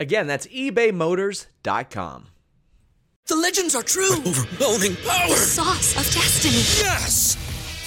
Again, that's ebaymotors.com. The legends are true. Overwhelming power! Sauce of destiny. Yes!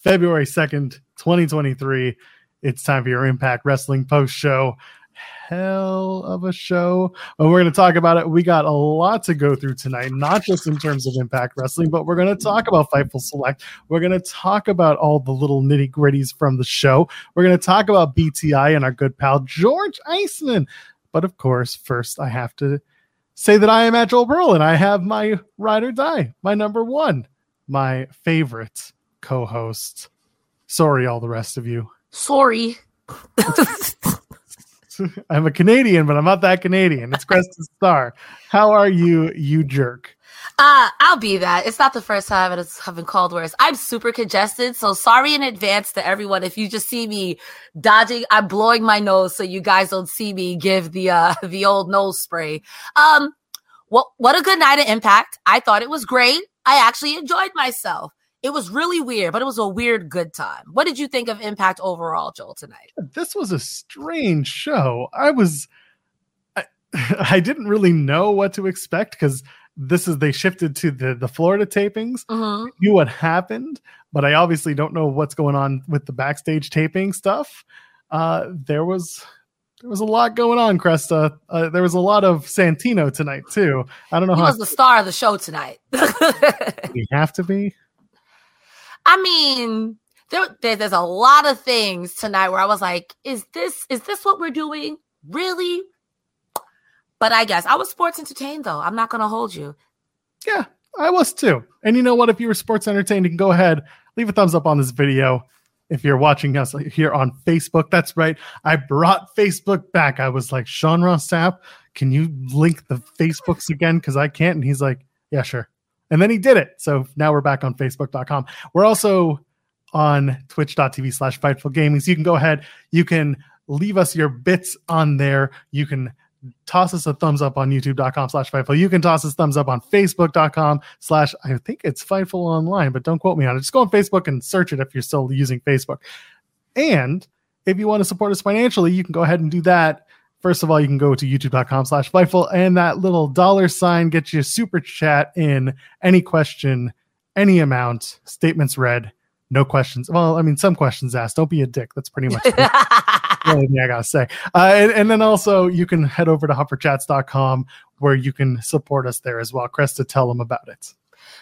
February 2nd, 2023. It's time for your Impact Wrestling post show. Hell of a show. But we're going to talk about it. We got a lot to go through tonight, not just in terms of Impact Wrestling, but we're going to talk about Fightful Select. We're going to talk about all the little nitty gritties from the show. We're going to talk about BTI and our good pal, George Iceman. But of course, first, I have to say that I am at Joel Burl and I have my ride or die, my number one, my favorite co host. Sorry, all the rest of you. Sorry. I'm a Canadian, but I'm not that Canadian. It's Cresta Star. How are you, you jerk? Uh, I'll be that. It's not the first time it's have been called worse. I'm super congested, so sorry in advance to everyone if you just see me dodging. I'm blowing my nose so you guys don't see me give the uh the old nose spray. Um, what what a good night of Impact. I thought it was great. I actually enjoyed myself. It was really weird, but it was a weird good time. What did you think of Impact overall, Joel, tonight? This was a strange show. I was, I, I didn't really know what to expect because this is they shifted to the the Florida tapings. Mhm. Knew what happened, but I obviously don't know what's going on with the backstage taping stuff. Uh, there was there was a lot going on, Cresta. Uh, there was a lot of Santino tonight too. I don't know He how was the star of the show tonight. we have to be. I mean, there, there- there's a lot of things tonight where I was like, is this is this what we're doing? Really? But I guess I was sports entertained though. I'm not gonna hold you. Yeah, I was too. And you know what? If you were sports entertained, you can go ahead, leave a thumbs up on this video. If you're watching us here on Facebook, that's right. I brought Facebook back. I was like, Sean Ross Sapp, can you link the Facebooks again? Because I can't. And he's like, Yeah, sure. And then he did it. So now we're back on Facebook.com. We're also on twitch.tv slash fightful gaming. So you can go ahead, you can leave us your bits on there. You can toss us a thumbs up on youtube.com slash fightful you can toss us thumbs up on facebook.com slash i think it's fightful online but don't quote me on it just go on facebook and search it if you're still using facebook and if you want to support us financially you can go ahead and do that first of all you can go to youtube.com slash fightful and that little dollar sign gets you a super chat in any question any amount statements read no questions well i mean some questions asked don't be a dick that's pretty much it the only thing I gotta say. Uh, and, and then also you can head over to humperchats.com where you can support us there as well. Cresta, tell them about it.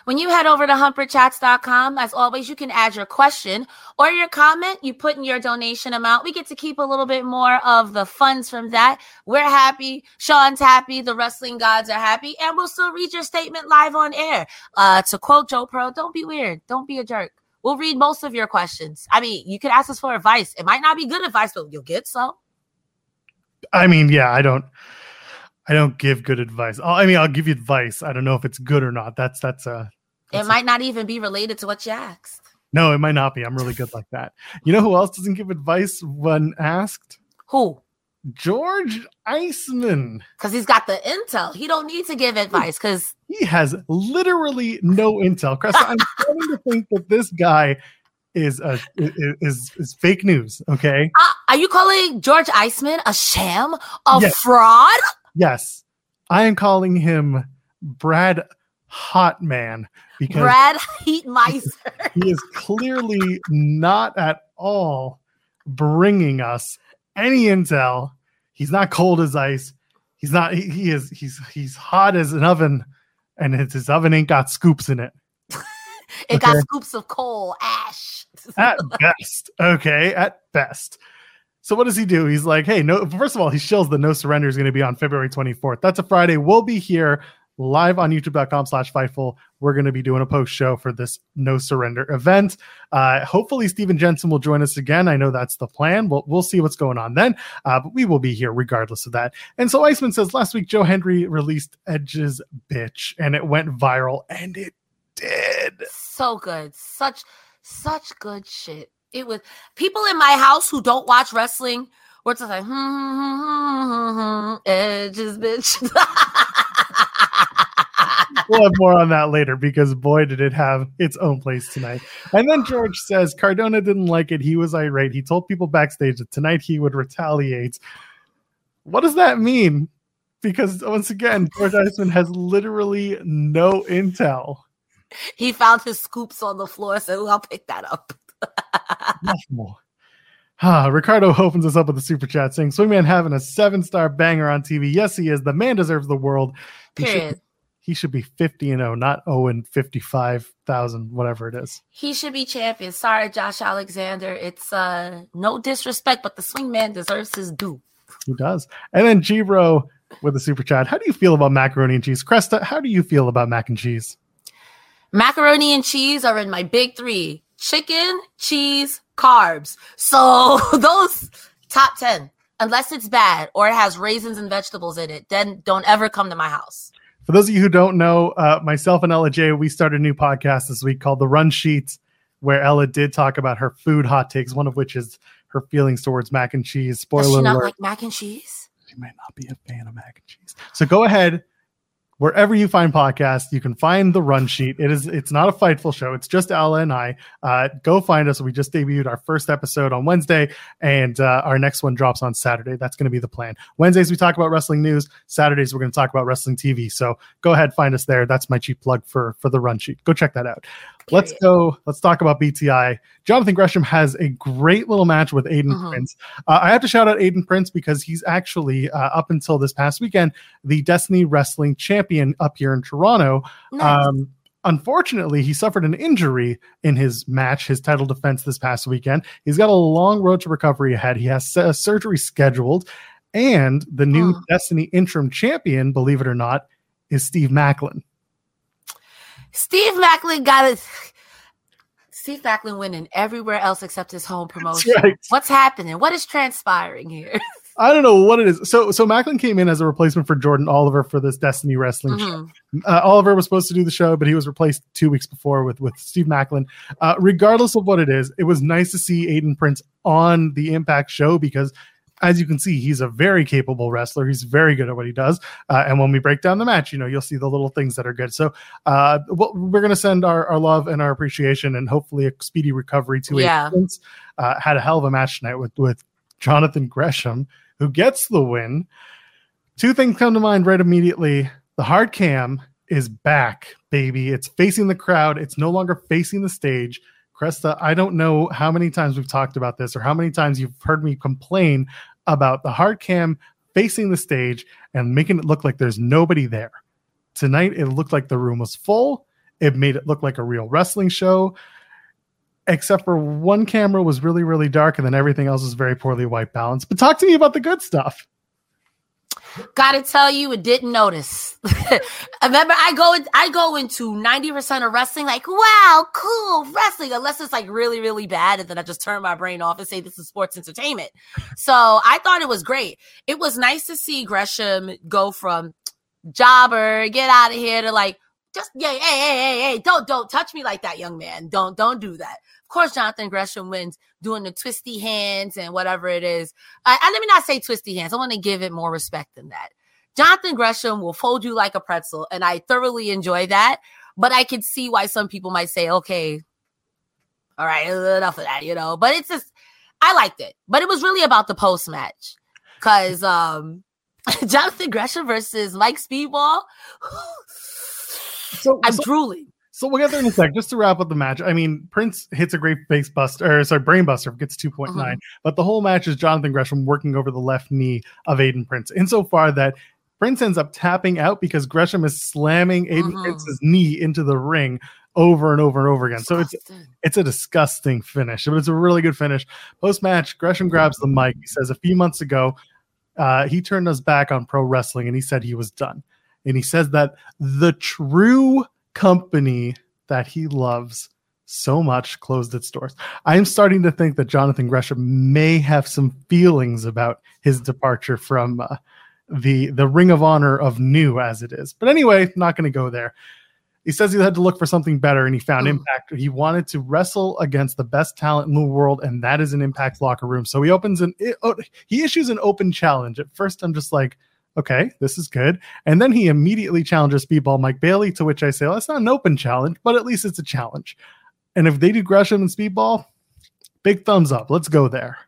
When you head over to humperchats.com, as always, you can add your question or your comment. You put in your donation amount. We get to keep a little bit more of the funds from that. We're happy. Sean's happy. The wrestling gods are happy. And we'll still read your statement live on air. Uh, to quote Joe Pro, don't be weird. Don't be a jerk. We'll read most of your questions. I mean, you could ask us for advice. It might not be good advice, but you'll get some. I mean, yeah, I don't I don't give good advice. I'll, I mean, I'll give you advice. I don't know if it's good or not. That's that's a It might not even be related to what you asked. no, it might not be. I'm really good like that. You know who else doesn't give advice when asked? Who? George Iceman. Because he's got the intel. He don't need to give advice because he has literally no intel. Cresta, I'm starting to think that this guy is a is is fake news. Okay. Uh, are you calling George Iceman a sham, a Yes. fraud? Yes, I am calling him Brad Hot Man because Brad Heatmeister. he is clearly not at all bringing us any intel. He's not cold as ice. He's not. He, he is. He's he's hot as an oven, and his, his oven ain't got scoops in it It got scoops of coal ash. at best. Okay, at best. So what does he do? He's like, hey, no. First of all, he shows the no surrender is going to be on February 24th. That's a Friday. We'll be here live on youtube.com slash fightful we're going to be doing a post show for this no surrender event uh hopefully steven jensen will join us again i know that's the plan we'll, we'll see what's going on then uh but we will be here regardless of that and so iceman says last week joe hendry released edge's bitch and it went viral and it did so good. Such such good shit. It was people in my house who don't watch wrestling were just like, hmm, hmm, hmm, hmm, edges, bitch. we'll have more on that later because boy did it have its own place tonight. And then george says cardona didn't like it. He was irate. He told people backstage that tonight he would retaliate. What does that mean? Because once again george iceman has literally no intel. He found his scoops on the floor, so I'll pick that up. Ah, Ricardo opens us up with a super chat saying, Swingman having a seven star banger on TV. Yes, he is. The man deserves the world. He should, Period. he should be 50 and 0, not 0 and 55,000, whatever it is. He should be champion. Sorry, Josh Alexander. It's uh no disrespect, but the swingman deserves his due. He does. And then G with a super chat. How do you feel about macaroni and cheese? Cresta, how do you feel about mac and cheese? Macaroni and cheese are in my big three chicken, cheese, carbs. So those top 10, unless it's bad or it has raisins and vegetables in it, then don't ever come to my house. For those of you who don't know, uh, myself and Ella J, we started a new podcast this week called The Run Sheet, where Ella did talk about her food hot takes, one of which is her feelings towards mac and cheese. Does Spoiler she not alert. like mac and cheese? she might not be a fan of mac and cheese. So go ahead, wherever you find podcasts, you can find the run sheet. It is it's not a fightful show. It's just Ella and I. Uh, go find us. We just debuted our first episode on Wednesday, and uh, our next one drops on Saturday. That's going to be the plan. Wednesdays we talk about wrestling news. Saturdays we're going to talk about wrestling TV. So go ahead, find us there. That's my cheap plug for for the run sheet. Go check that out. Let's go. Let's talk about BTI. Jonathan Gresham has a great little match with Aiden Mhm. Prince. Uh, I have to shout out Aiden Prince because he's actually, uh, up until this past weekend, the Destiny Wrestling champion up here in Toronto. Nice. Um, unfortunately, he suffered an injury in his match, his title defense this past weekend. He's got a long road to recovery ahead. He has uh, surgery scheduled. And the new Hmm. Destiny interim champion, believe it or not, is Steve Macklin. Steve Macklin got it. Steve Macklin winning everywhere else except his home promotion. right. What's happening? What is transpiring here? I don't know what it is. So, so Macklin came in as a replacement for Jordan Oliver for this Destiny Wrestling show. Mhm. uh, Oliver was supposed to do the show, but he was replaced two weeks before with with Steve Macklin. Uh, regardless of what it is, it was nice to see Aiden Prince on the Impact show because, as you can see, he's a very capable wrestler. He's very good at what he does. Uh, and when we break down the match, you know, you'll see the little things that are good. So, uh, well, we're going to send our, our love and our appreciation and hopefully a speedy recovery to Yeah. Prince. Uh, had a hell of a match tonight with with Jonathan Gresham, who gets the win. Two things come to mind right immediately. The hard cam is back, baby. It's facing the crowd. It's no longer facing the stage. Cresta, I don't know how many times we've talked about this or how many times you've heard me complain about the hard cam facing the stage and making it look like there's nobody there. Tonight, it looked like the room was full. It made it look like a real wrestling show, except for one camera was really, really dark, and then everything else was very poorly white balanced. But talk to me about the good stuff. Gotta tell you, it didn't notice. Remember, I go I go into 90% of wrestling like, wow, cool, wrestling, unless it's like really, really bad. And then I just turn my brain off and say this is sports entertainment. So I thought it was great. It was nice to see Gresham go from jobber, get out of here to like, just yeah, hey, hey, hey, hey, don't don't touch me like that, young man. Don't don't do that. Of course, Jonathan Gresham wins doing the twisty hands and whatever it is. I, let me not say twisty hands. I want to give it more respect than that. Jonathan Gresham will fold you like a pretzel, and I thoroughly enjoy that. But I can see why some people might say, okay, all right, enough of that, you know. But it's just, I liked it. But it was really about the post match because um, Jonathan Gresham versus Mike Speedball. So, I'm so, drooling. so we'll get there in a sec. Just to wrap up the match, I mean, Prince hits a great face buster, or sorry, brain buster, gets 2.9. Mhm. But the whole match is Jonathan Gresham working over the left knee of Aiden Prince, insofar that Prince ends up tapping out because Gresham is slamming Aiden Mhm. Prince's knee into the ring over and over and over again. So it's it's a disgusting finish, but it's a really good finish. Post match, Gresham grabs the mic. He says, A few months ago, uh, he turned us back on pro wrestling and he said he was done. And he says that the true company that he loves so much closed its doors. I'm starting to think that Jonathan Gresham may have some feelings about his departure from uh, the the Ring of Honor of new as it is. But anyway, not going to go there. He says he had to look for something better and he found Mm. Impact. He wanted to wrestle against the best talent in the world, and that is an Impact locker room. So he opens an he issues an open challenge. At first, I'm just like, okay, this is good. And then he immediately challenges Speedball Mike Bailey, to which I say, well, that's not an open challenge, but at least it's a challenge. And if they do Gresham and Speedball, big thumbs up. Let's go there.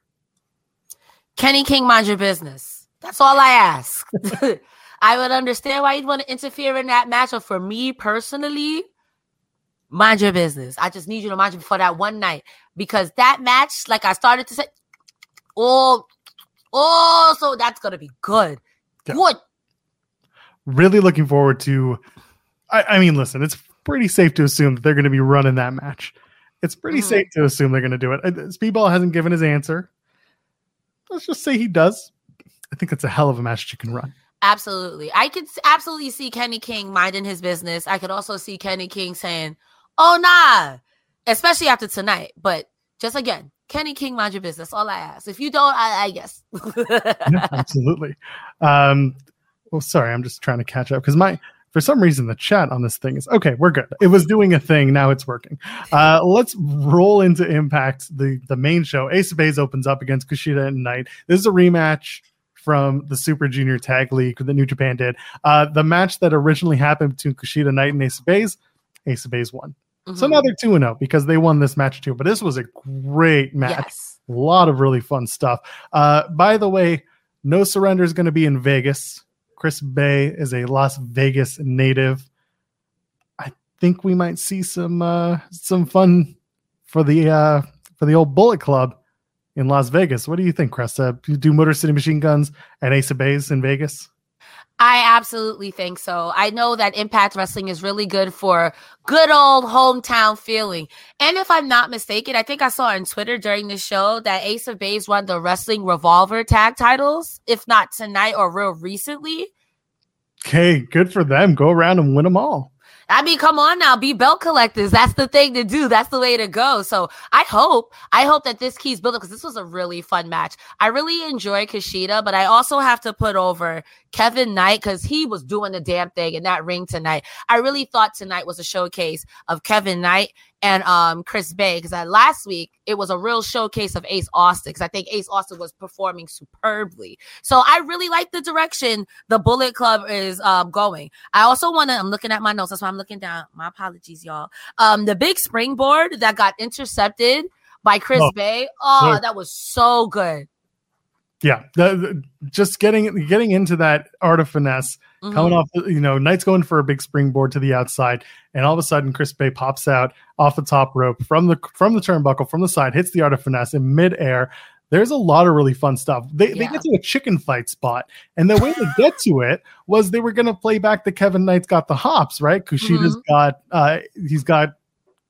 Kenny King, mind your business. That's all I ask. I would understand why you'd want to interfere in that match, but for me personally, mind your business. I just need you to mind you for that one night because that match, like I started to say, oh, oh, so that's gonna be good. Yeah. Good. Really looking forward to. I, I mean, listen, it's pretty safe to assume that they're going to be running that match. It's pretty Mhm. safe to assume they're going to do it. Speedball hasn't given his answer. Let's just say he does. I think it's a hell of a match you can run. Absolutely. I could absolutely see Kenny King minding his business. I could also see Kenny King saying, oh, nah, especially after tonight. But just again, Kenny King, mind your business. All I ask. If you don't, I, I guess. Yeah, absolutely. Um, well, sorry, I'm just trying to catch up because my for some reason the chat on this thing is okay. We're good. It was doing a thing. Now it's working. Uh, let's roll into Impact. The the main show. Ace of Base opens up against Kushida and Knight. This is a rematch from the Super Junior Tag League that New Japan did. Uh, the match that originally happened between Kushida Knight and Ace of Base. Ace of Base won. So Mhm. now they're 2 0 because they won this match too. But this was a great match Yes. a lot of really fun stuff. Uh, by the way, No Surrender is going to be in Vegas. Chris Bey is a Las Vegas native. I think we might see some uh, some fun for the uh, for the old Bullet Club in Las Vegas. What do you think, you do Motor City Machine Guns and Ace of Bays in Vegas? I absolutely think so. I know that Impact Wrestling is really good for good old hometown feeling. And if I'm not mistaken, I think I saw on Twitter during the show that Ace of Base won the Wrestling Revolver tag titles, if not tonight or real recently. Okay, good for them. Go around and win them all. I mean, come on now, be belt collectors. That's the thing to do. That's the way to go. So I hope, I hope that this keeps building because this was a really fun match. I really enjoy Kushida, but I also have to put over Kevin Knight because he was doing the damn thing in that ring tonight. I really thought tonight was a showcase of Kevin Knight and um Chris Bey because last week it was a real showcase of Ace Austin because I think Ace Austin was performing superbly. So I really like the direction the Bullet Club is um going. I also want to. I'm looking at my notes. That's why I'm looking down. My apologies, y'all. Um, the big springboard that got intercepted by Chris Oh, Bay. Oh, so- that was so good. Yeah, the, the- just getting getting into that art of finesse Mhm. coming off, you know, Knight's going for a big springboard to the outside, and all of a sudden, Chris Bey pops out off the top rope from the from the turnbuckle from the side, hits the art of finesse in midair. There's a lot of really fun stuff. They they get to a chicken fight spot, and the way to get to it was they were going to play back the Kevin Knight's got the hops, right? Kushida's got uh he's got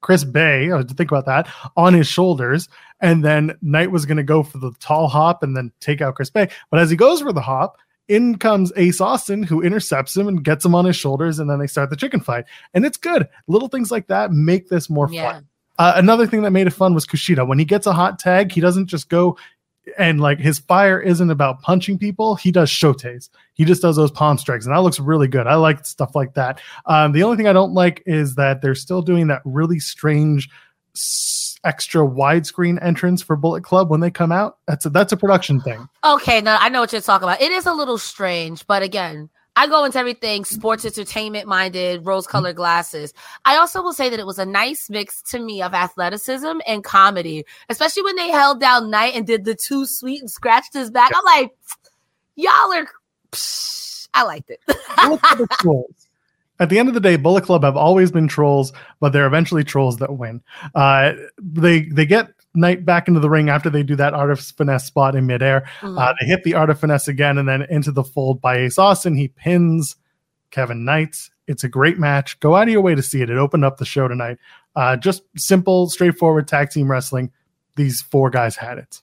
Chris Bey, I had to think about that, on his shoulders. And then Knight was going to go for the tall hop and then take out Chris Bey. But as he goes for the hop, in comes Ace Austin, who intercepts him and gets him on his shoulders. And then they start the chicken fight. And it's good. Little things like that make this more Yeah. fun. Uh, another thing that made it fun was Kushida. When he gets a hot tag, he doesn't just go and like his fire isn't about punching people. He does shotes. He just does those palm strikes, and that looks really good. I like stuff like that. Um, the only thing I don't like is that they're still doing that really strange s- extra widescreen entrance for Bullet Club when they come out. That's a, that's a production thing. Okay, now I know what you're talking about. It is a little strange, but again, I go into everything sports entertainment minded, rose colored glasses. I also will say that it was a nice mix to me of athleticism and comedy, especially when they held down Knight and did the too sweet and scratched his back. I'm like, y'all are. Psh, I liked it. Bullet Club are trolls. At the end of the day, Bullet Club have always been trolls, but they're eventually trolls that win. Uh, they they get Knight back into the ring after they do that art of finesse spot in midair. Mhm. Uh, they hit the art of finesse again, and then into the fold by Ace Austin. He pins Kevin Knight. It's a great match. Go out of your way to see it. It opened up the show tonight. Uh, just simple, straightforward tag team wrestling. These four guys had it.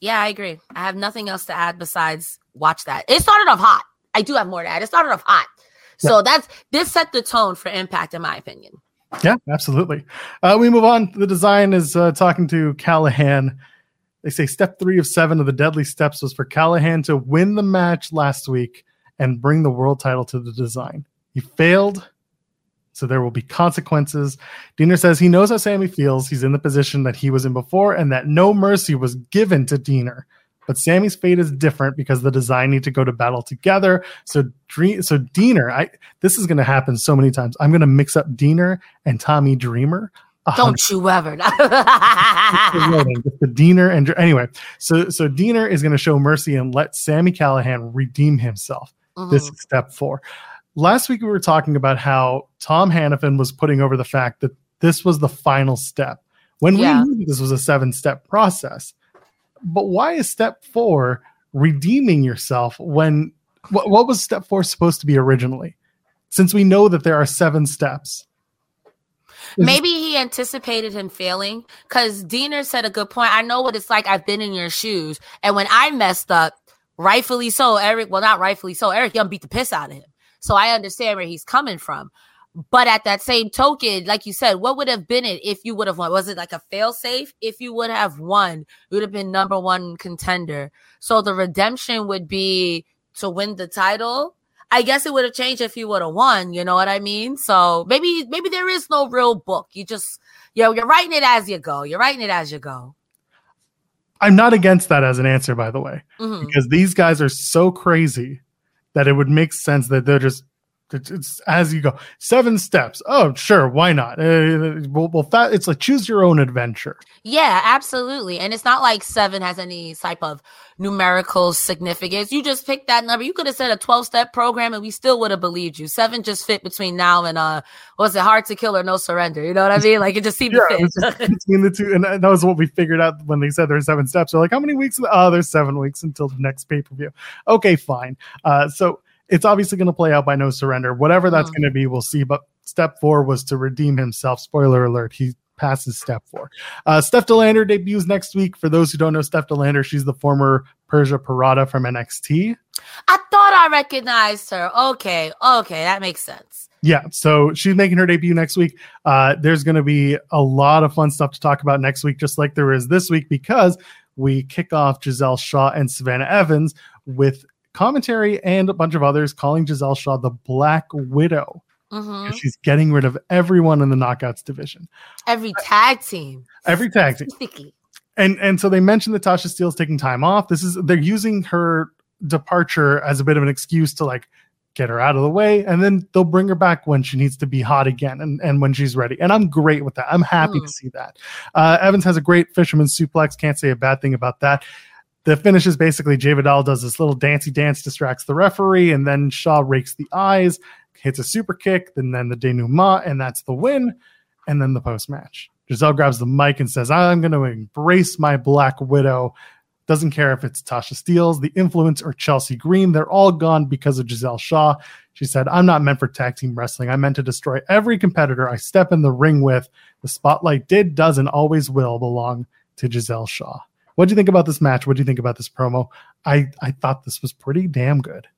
Yeah, I agree. I have nothing else to add besides watch that. It started off hot. I do have more to add. It started off hot. So that's this set the tone for impact, in my opinion. Yeah, absolutely. Uh, we move on. The design is uh, talking to Callihan. They say step three of seven of the deadly steps was for Callihan to win the match last week and bring the world title to the design. He failed, so there will be consequences. Deaner says he knows how Sami feels. He's in the position that he was in before, and that no mercy was given to Deaner. But Sami's fate is different because the design need to go to battle together. So, Dre- so Deaner, I this is going to happen so many times. I'm going to mix up Deaner and Tommy Dreamer. Don't you ever. the Deaner and anyway. So so Deaner is going to show mercy and let Sami Callihan redeem himself. This Mhm. is step four. Last week we were talking about how Tom Hannifan was putting over the fact that this was the final step when Yeah. we knew this was a seven step process. But why is step four redeeming yourself when what, what was step four supposed to be originally? Since we know that there are seven steps. Maybe he anticipated him failing because Deaner said a good point. I know what it's like. I've been in your shoes. And when I messed up, rightfully so, Eric, well, not rightfully so, Eric Young beat the piss out of him. So I understand where he's coming from. But at that same token, like you said, what would have been it if you would have won? Was it like a fail safe? If you would have won, you would have been number one contender. So the redemption would be to win the title. I guess it would have changed if you would have won. You know what I mean? So maybe maybe there is no real book. You just you know, you're writing it as you go. You're writing it as you go. I'm not against that as an answer, by the way. Mhm. because these guys are so crazy that it would make sense that they're just it's, it's as you go seven steps oh sure why not uh, well, well it's like choose your own adventure Yeah, absolutely. And it's not like seven has any type of numerical significance. You just pick that number. You could have said a 12 step program and we still would have believed you. Seven just fit between now and uh was it hard to kill or no surrender? You know what I mean? Like it just seemed yeah to fit. just between the two and that was what we figured out when they said there's seven steps they're like how many weeks oh there's seven weeks until the next pay-per-view okay fine uh so it's obviously going to play out by no surrender whatever that's Mhm. going to be we'll see but step four was to redeem himself spoiler alert he passes step four uh steph de lander debuts next week for those who don't know steph de lander she's the former persia pirotta from nxt I thought I recognized her. Okay, okay, that makes sense. Yeah, so she's making her debut next week. Uh, there's going to be a lot of fun stuff to talk about next week, just like there is this week, because we kick off Giselle Shaw and Savannah Evans with commentary and a bunch of others calling Giselle Shaw the Black Widow. hmm She's getting rid of everyone in the knockouts division, Every tag team. every tag team. And and so they mentioned that Tasha Steele's taking time off. This is they're using her departure as a bit of an excuse to like get her out of the way, and then they'll bring her back when she needs to be hot again and, and when she's ready. And I'm great with that. I'm happy to Mm. see that. Uh, Evans has a great fisherman suplex. Can't say a bad thing about that. The finish is basically Jai Vidal does this little dancey dance, distracts the referee, and then Shaw rakes the eyes, hits a super kick, and then the denouement, and that's the win. And then the post match. Giselle grabs the mic and says, I'm going to embrace my Black Widow. Doesn't care if it's Tasha Steelz, The Influence, or Chelsea Green. They're all gone because of Giselle Shaw. She said, I'm not meant for tag team wrestling. I'm meant to destroy every competitor I step in the ring with. The spotlight did, does, and always will belong to Giselle Shaw. What do you think about this match? What do you think about this promo? I, I thought this was pretty damn good.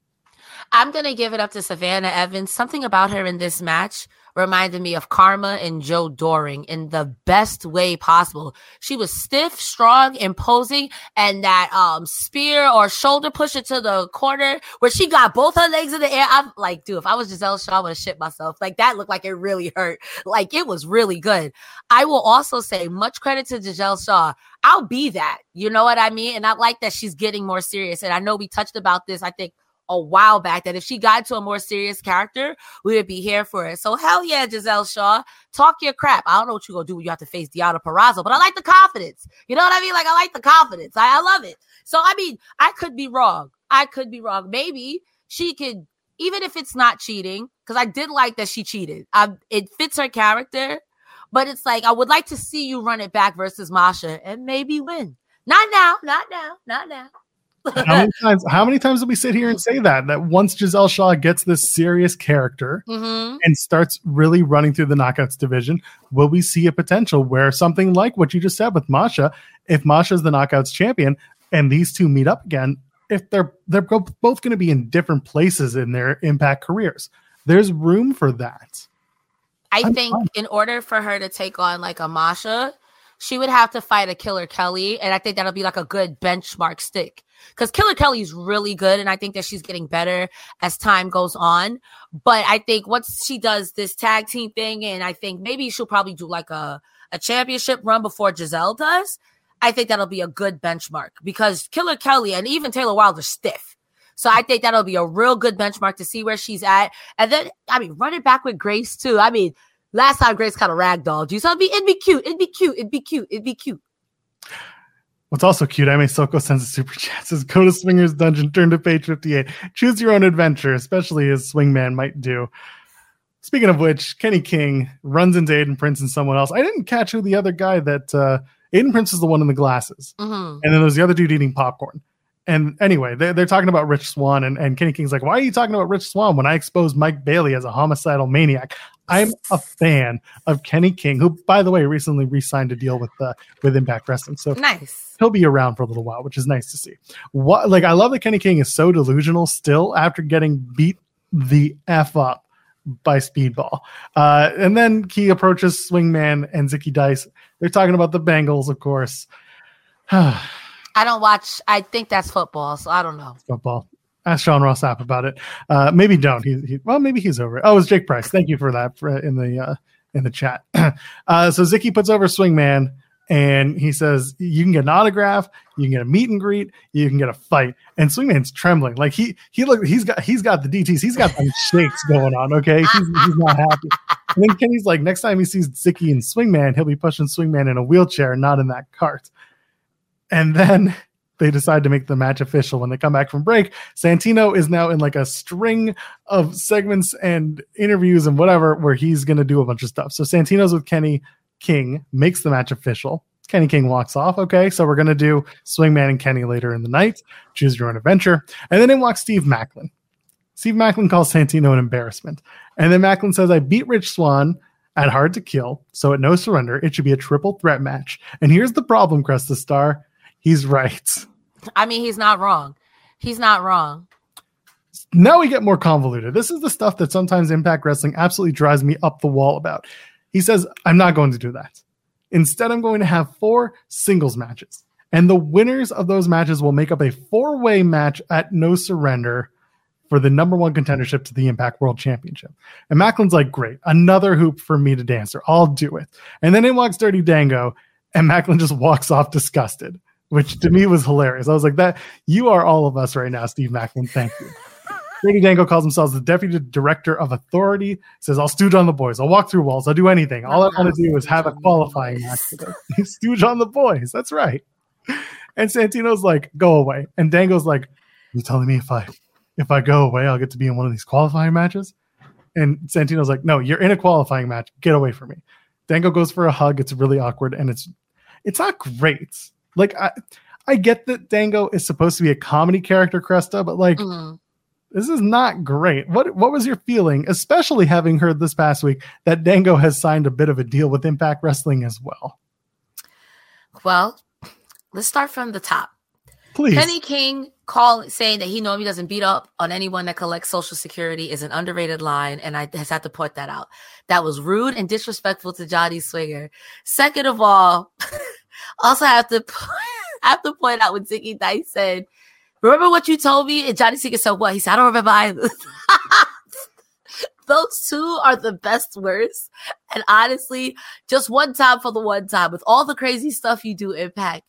I'm gonna give it up to Savannah Evans. Something about her in this match reminded me of Karma and Joe Doering in the best way possible. She was stiff, strong, imposing, and that um spear or shoulder pusher to the corner where she got both her legs in the air. I'm like, dude, if I was Giselle Shaw, I would have shit myself. Like that looked like it really hurt. Like it was really good. I will also say much credit to Giselle Shaw. I'll be that. You know what I mean? And I like that she's getting more serious. And I know we touched about this, I think a while back that if she got to a more serious character, we would be here for it. So hell yeah, Giselle Shaw, talk your crap. I don't know what you're gonna do when you have to face Deonna Purrazzo, but I like the confidence. You know what I mean? Like I like the confidence. I, I love it. So I mean, I could be wrong. I could be wrong. Maybe she could, even if it's not cheating, because I did like that she cheated. I, it fits her character, but it's like I would like to see you run it back versus Masha and maybe win. Not now, not now, not now. How many times how many times do we sit here and say that that once Giselle Shaw gets this serious character Mhm. and starts really running through the knockouts division, will we see a potential where something like what you just said with Masha, if Masha's the knockouts champion and these two meet up again, if they're they're both going to be in different places in their impact careers, there's room for that. I I'm think fine. in order for her to take on like a Masha, she would have to fight a Killer Kelly, and I think that'll be like a good benchmark stick. Because Killer Kelly's really good, and I think that she's getting better as time goes on. But I think once she does this tag team thing, and I think maybe she'll probably do like a a championship run before Giselle does. I think that'll be a good benchmark because Killer Kelly and even Taylor Wilde are stiff. So I think that'll be a real good benchmark to see where she's at. And then, I mean, run it back with Grace too. I mean, last time Grace kind of ragdolled you, so it'd be it'd be cute, it'd be cute, it'd be cute, it'd be cute. What's also cute, I mean, Soko sends a super chat. Says, go to Swinger's Dungeon, turn to page 58. Choose your own adventure, especially as Swingman might do. Speaking of which, Kenny King runs into Aiden Prince and someone else. I didn't catch who the other guy that uh, Aiden Prince is the one in the glasses. Mhm. And then there's the other dude eating popcorn. And anyway, they're, they're talking about Rich Swann, and, and Kenny King's like, Why are you talking about Rich Swann when I exposed Mike Bailey as a homicidal maniac? I'm a fan of Kenny King, who, by the way, recently re signed a deal with uh, with Impact Wrestling. So Nice. he'll be around for a little while, which is nice to see. What like I love that Kenny King is so delusional still after getting beat the F up by Speedball. Uh, and then he approaches Swingman and Zicky Dice. They're talking about the Bengals, of course. I don't watch. I think that's football, so I don't know. Football. Ask Sean Ross Sapp about it. Uh, maybe don't. He, he well, maybe he's over it. Oh, it's Jake Price. Thank you for that for, in the uh, in the chat. uh, so Zicky puts over Swingman and he says you can get an autograph, you can get a meet and greet, you can get a fight. And Swingman's trembling, like he he look he's got he's got the DTs, he's got some shakes going on. Okay, he's, he's not happy. And then Kenny's like, next time he sees Zicky and Swingman, he'll be pushing Swingman in a wheelchair, not in that cart. And then they decide to make the match official when they come back from break. Santino is now in like a string of segments and interviews and whatever where he's going to do a bunch of stuff. So Santino's with Kenny King, makes the match official. Kenny King walks off. Okay, so we're going to do Swingman and Kenny later in the night. Choose your own adventure. And then in walks Steve Macklin. Steve Macklin calls Santino an embarrassment. And then Macklin says, I beat Rich Swann at Hard to Kill, so at No Surrender, it should be a triple threat match. And here's the problem, Cresta Star. He's right. I mean, he's not wrong. He's not wrong. now we get more convoluted. This is the stuff that sometimes Impact Wrestling absolutely drives me up the wall about. He says, I'm not going to do that. Instead, I'm going to have four singles matches. And the winners of those matches will make up a four way match at No Surrender for the number one contendership to the Impact World Championship. And Macklin's like, great, another hoop for me to dance through. I'll do it. And then in walks Dirty Dango, and Macklin just walks off disgusted, which to me was hilarious. I was like, that you are all of us right now, Steve Macklin. Thank you. Brady Dango calls himself the deputy director of authority. Says, "I'll stooge on the boys. I'll walk through walls. I'll do anything. All I want to do is have a qualifying match stooge on the boys. That's right." And Santino's like, "Go away." And Dango's like, "You telling me if I if I go away, I'll get to be in one of these qualifying matches?" And Santino's like, "No, you're in a qualifying match. Get away from me." Dango goes for a hug. It's really awkward, and it's it's not great. Like I I get that Dango is supposed to be a comedy character, Cresta, but like Mhm. this is not great. What what was your feeling, especially having heard this past week that Dango has signed a bit of a deal with Impact Wrestling as well? Well, let's start from the top. Please. Kenny King call saying that he normally doesn't beat up on anyone that collects Social Security is an underrated line, and I has had to point that out. That was rude and disrespectful to Johnny Swinger. Second of all, also have to have to point out what Zicky Dice said. Remember what you told me? And Johnny Swinger said what? He said, I don't remember either. Those two are the best words. And honestly, just one time for the one time with all the crazy stuff you do, Impact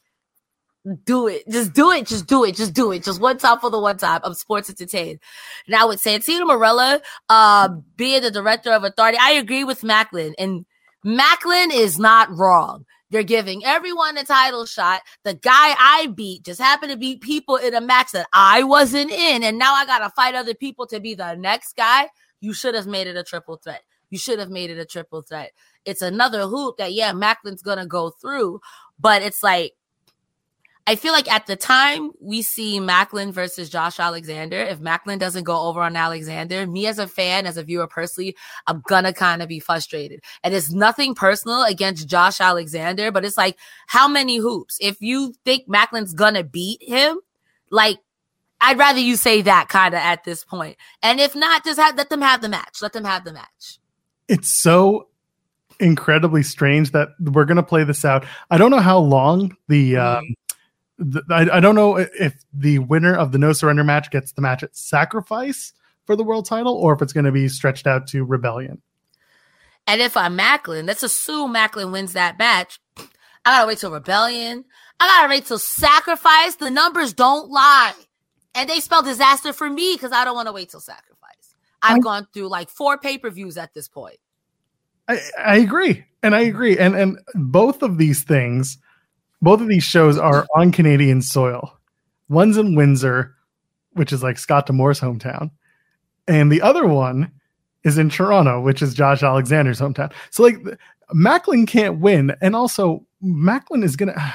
do it. Just do it. Just do it. Just do it. Just one time for the one time. I'm sports entertained. Now with Santino Marella uh, being the director of Authority, I agree with Macklin. and Macklin is not wrong. They're giving everyone a title shot. The guy I beat just happened to beat people in a match that I wasn't in, and now I gotta fight other people to be the next guy. You should have made it a triple threat. You should have made it a triple threat. It's another hoop that yeah, Macklin's gonna go through, but it's like I feel like at the time we see Macklin versus Josh Alexander. If Macklin doesn't go over on Alexander, me as a fan, as a viewer personally, I'm gonna kind of be frustrated. And it's nothing personal against Josh Alexander, but it's like how many hoops? If you think Macklin's gonna beat him, like I'd rather you say that kind of at this point. And if not, just have, let them have the match. Let them have the match. It's so incredibly strange that we're to play this out. I don't know how long the um, the, I, I don't know if the winner of the no surrender match gets the match at sacrifice for the world title or if it's going to be stretched out to rebellion. And if I'm Macklin, let's assume Macklin wins that match. I gotta wait till rebellion. I gotta wait till sacrifice. The numbers don't lie. And they spell disaster for me because I don't want to wait till sacrifice. I've I- gone through like four pay-per-views at this point. I, I agree, and I agree, and and both of these things, both of these shows are on Canadian soil. One's in Windsor, which is like Scott D'Amore's hometown, and the other one is in Toronto, which is Josh Alexander's hometown. So like, Macklin can't win, and also Macklin is gonna.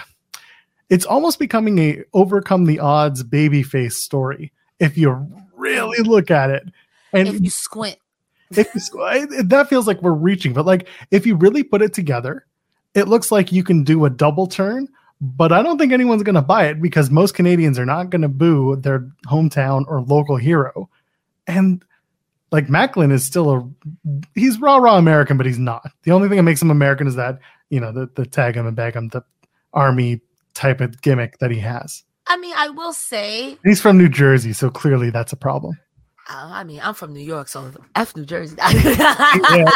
It's almost becoming a overcome the odds babyface story if you really look at it. And If you squint. if you, that feels like we're reaching, but like if you really put it together, it looks like you can do a double turn. But I don't think anyone's going to buy it because most Canadians are not going to boo their hometown or local hero. And like Macklin is still a he's raw raw American, but he's not. The only thing that makes him American is that you know the the tag him and bag him the army type of gimmick that he has. I mean, I will say, He's from New Jersey, so clearly that's a problem. Uh, I mean, I'm from New York, so F New Jersey. you.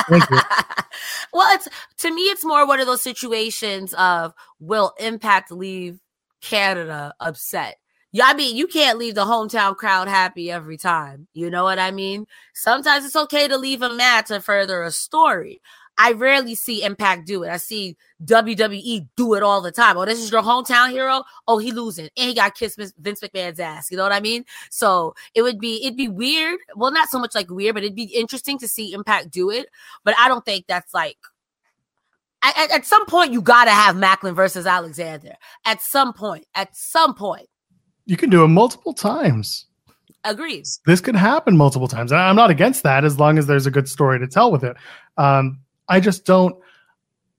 well, it's to me, it's more one of those situations of will Impact leave Canada upset? Yeah, I mean, you can't leave the hometown crowd happy every time. You know what I mean? Sometimes it's okay to leave a match to further a story. I rarely see Impact do it. I see WWE do it all the time. Oh, this is your hometown hero. Oh, he losing, and he got kissed Vince McMahon's ass. You know what I mean? So it would be it'd be weird. Well, not so much like weird, but it'd be interesting to see Impact do it. But I don't think that's like. At, at- some point, you got to have Macklin versus Alexander. At some point, at some point, You can do it multiple times. Agrees. this could happen multiple times. And I'm not against that as long as there's a good story to tell with it. Um, I just don't.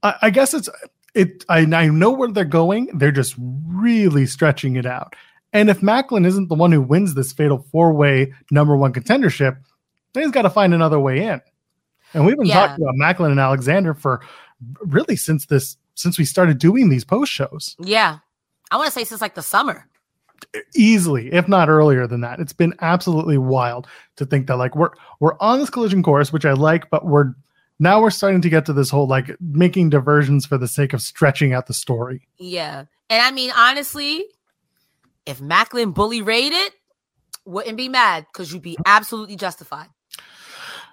I, I guess it's it. I, I know where they're going. They're just really stretching it out. And if Macklin isn't the one who wins this fatal four way number one contendership, then he's got to find another way in. And we've been Yeah. talking about Macklin and Alexander for really since this since we started doing these post shows Yeah, I want to say since like the summer. easily, if not earlier than that. It's been absolutely wild to think that like we're we're on this collision course, which I like, but we're now we're starting to get to this whole like making diversions for the sake of stretching out the story. Yeah, and I mean honestly, if Macklin bully raided, wouldn't be mad because you'd be absolutely justified.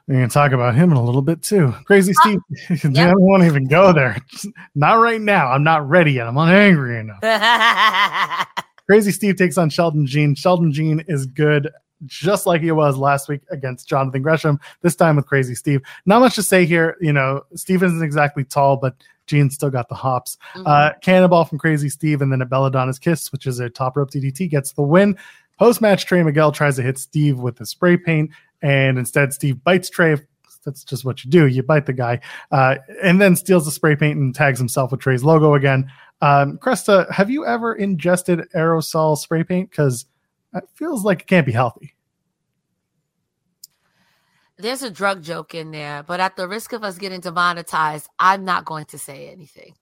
We're gonna talk about him in a little bit too. Crazy ah, Steve. I don't want to even go there. Not right now. I'm not ready yet. I'm not angry enough. Crazy Steve takes on Sheldon Jean. Sheldon Jean is good, just like he was last week against Jonathan Gresham. This time with Crazy Steve. Not much to say here. You know, Steve isn't exactly tall, but Jean still got the hops. Uh, cannonball from Crazy Steve, and then a Belladonna's Kiss, which is a top rope DDT, gets the win. Post match, Trey Miguel tries to hit Steve with the spray paint, and instead Steve bites Trey. That's just what you do. You bite the guy, uh, and then steals the spray paint and tags himself with Trey's logo again. Um, Cresta, have you ever ingested aerosol spray paint? Because it feels like it can't be healthy. There's a drug joke in there, but at the risk of us getting demonetized, I'm not going to say anything.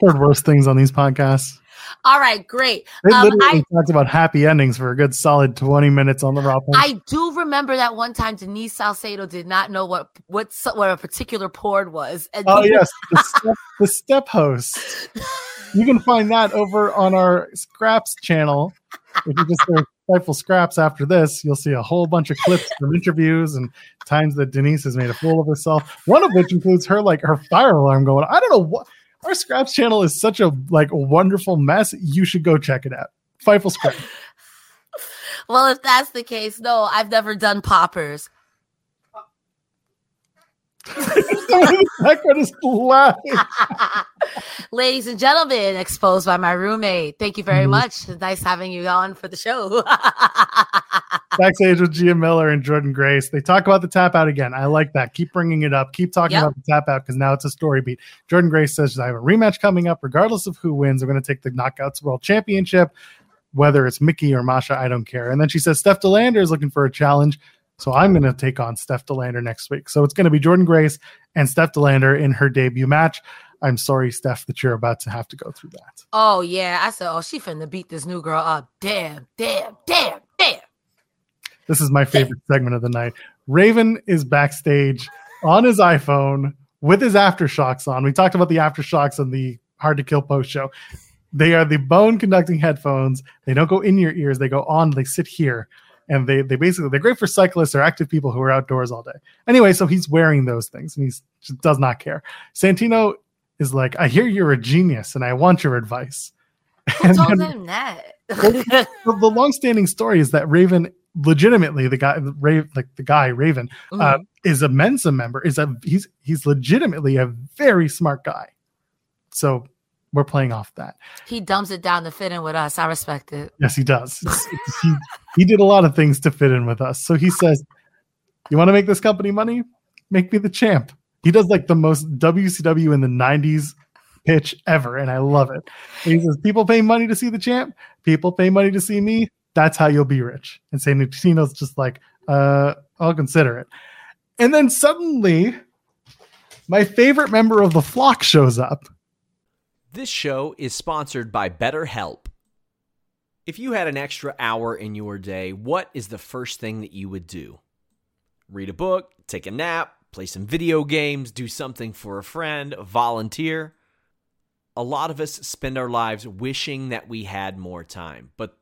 Heard worse things on these podcasts. All right, great. They Um, literally I, talked about happy endings for a good solid 20 minutes on the Raw. I do remember that one time Denise Salcedo did not know what what what a particular port was. And oh, yes. The step, the step host. You can find that over on our Scraps channel. If you just search Fightful Scraps after this, you'll see a whole bunch of clips from interviews and times that Denise has made a fool of herself. One of which includes her like her fire alarm going. I don't know what our Scraps channel is such a like wonderful mess. You should go check it out. Fightful Scraps. Well, if that's the case, no, I've never done poppers. is laughing. Ladies and gentlemen, exposed by my roommate. Thank you very Mhm. much. Nice having you on for the show. Backstage with Gia Miller and Jordan Grace. They talk about the tap out again. I like that. Keep bringing it up. Keep talking Yep. about the tap out because now it's a story beat. Jordan Grace says, I have a rematch coming up. Regardless of who wins, I'm going to take the Knockouts World Championship. Whether it's Mickie or Masha, I don't care. And then she says, Steph De Lander is looking for a challenge. So I'm going to take on Steph De Lander next week. So it's going to be Jordan Grace and Steph De Lander in her debut match. I'm sorry, Steph, that you're about to have to go through that. oh, yeah. I said, oh, she finna beat this new girl up. Damn, damn, damn, damn. This is my favorite segment of the night. Raven is backstage on his iPhone with his AfterShokz on. We talked about the AfterShokz on the Hard to Kill post show. They are the bone conducting headphones. They don't go in your ears, they go on, they sit here. And they they basically they're great for cyclists or active people who are outdoors all day. Anyway, so he's wearing those things and he just does not care. Santino is like, I hear you're a genius and I want your advice. Who And told then- him that? the, the long-standing story is that Raven, legitimately, the guy, Raven, like the guy Raven, uh, Mhm. is a Mensa member. Is a he's he's legitimately a very smart guy. So we're playing off that. he dumps it down to fit in with us. I respect it. Yes, he does. He he did a lot of things to fit in with us. So he says, "You want to make this company money? Make me the champ." He does like the most WCW in the '90s pitch ever, and I love it. And he says, "People pay money to see the champ. People pay money to see me. That's how you'll be rich." And Santino's just like, "Uh, I'll consider it." And then suddenly, my favorite member of the flock shows up. This show is sponsored by BetterHelp. If you had an extra hour in your day, what is the first thing that you would do? Read a book, take a nap, play some video games, do something for a friend, volunteer. A lot of us spend our lives wishing that we had more time. But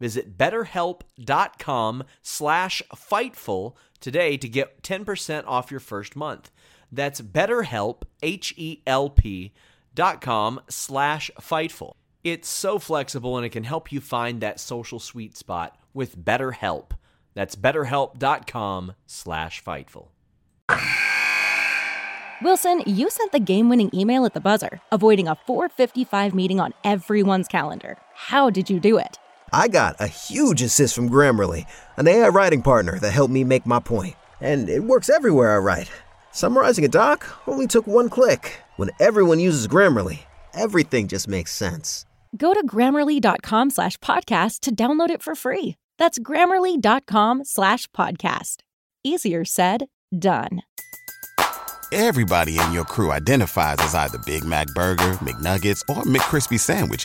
Visit betterhelp.com slash fightful today to get 10% off your first month. That's betterhelp, H-E-L-P dot com slash fightful. It's so flexible and it can help you find that social sweet spot with BetterHelp. That's betterhelp.com slash fightful. Wilson, you sent the game winning email at the buzzer, avoiding a 455 meeting on everyone's calendar. How did you do it? I got a huge assist from Grammarly, an AI writing partner that helped me make my point. And it works everywhere I write. Summarizing a doc only took one click. When everyone uses Grammarly, everything just makes sense. Go to grammarly.com slash podcast to download it for free. That's grammarly.com slash podcast. Easier said, done. Everybody in your crew identifies as either Big Mac Burger, McNuggets, or McCrispy Sandwich.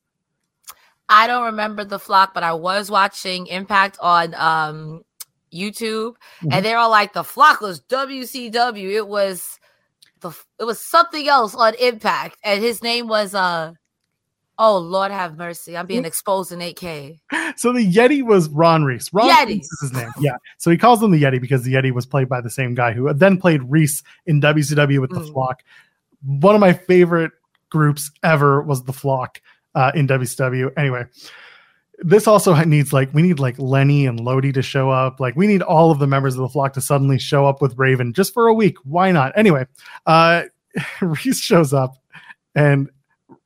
I don't remember the flock, but I was watching Impact on um YouTube, Mhm. and they're all like, "The flock was WCW. It was the it was something else on Impact, and his name was uh oh Lord have mercy, I'm being exposed in 8K. So the Yeti was Ron Reis. Ron Yeti. Reese is his name. Yeah. So he calls him the Yeti because the Yeti was played by the same guy who then played Reese in WCW with the Mm. Flock. One of my favorite groups ever was the Flock uh, in WCW. Anyway, this also needs like we need like Lenny and Lodi to show up. Like we need all of the members of the Flock to suddenly show up with Raven just for a week. Why not? Anyway, uh, Reese shows up and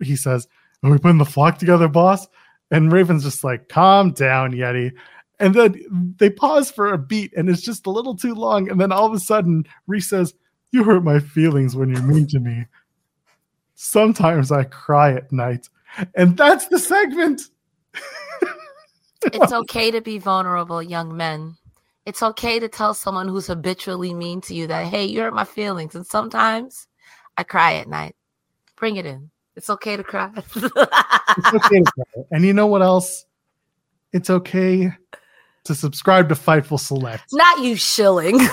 he says, Are we putting the flock together, boss? And Raven's just like, Calm down, Yeti. And then they pause for a beat and it's just a little too long. And then all of a sudden, Reese says, You hurt my feelings when you're mean to me. Sometimes I cry at night. And that's the segment. It's okay to be vulnerable, young men. It's okay to tell someone who's habitually mean to you that, hey, you hurt my feelings. And sometimes I cry at night. Bring it in. It's okay to cry. It's okay to cry. And you know what else? It's okay to subscribe to Fightful Select. Not you shilling.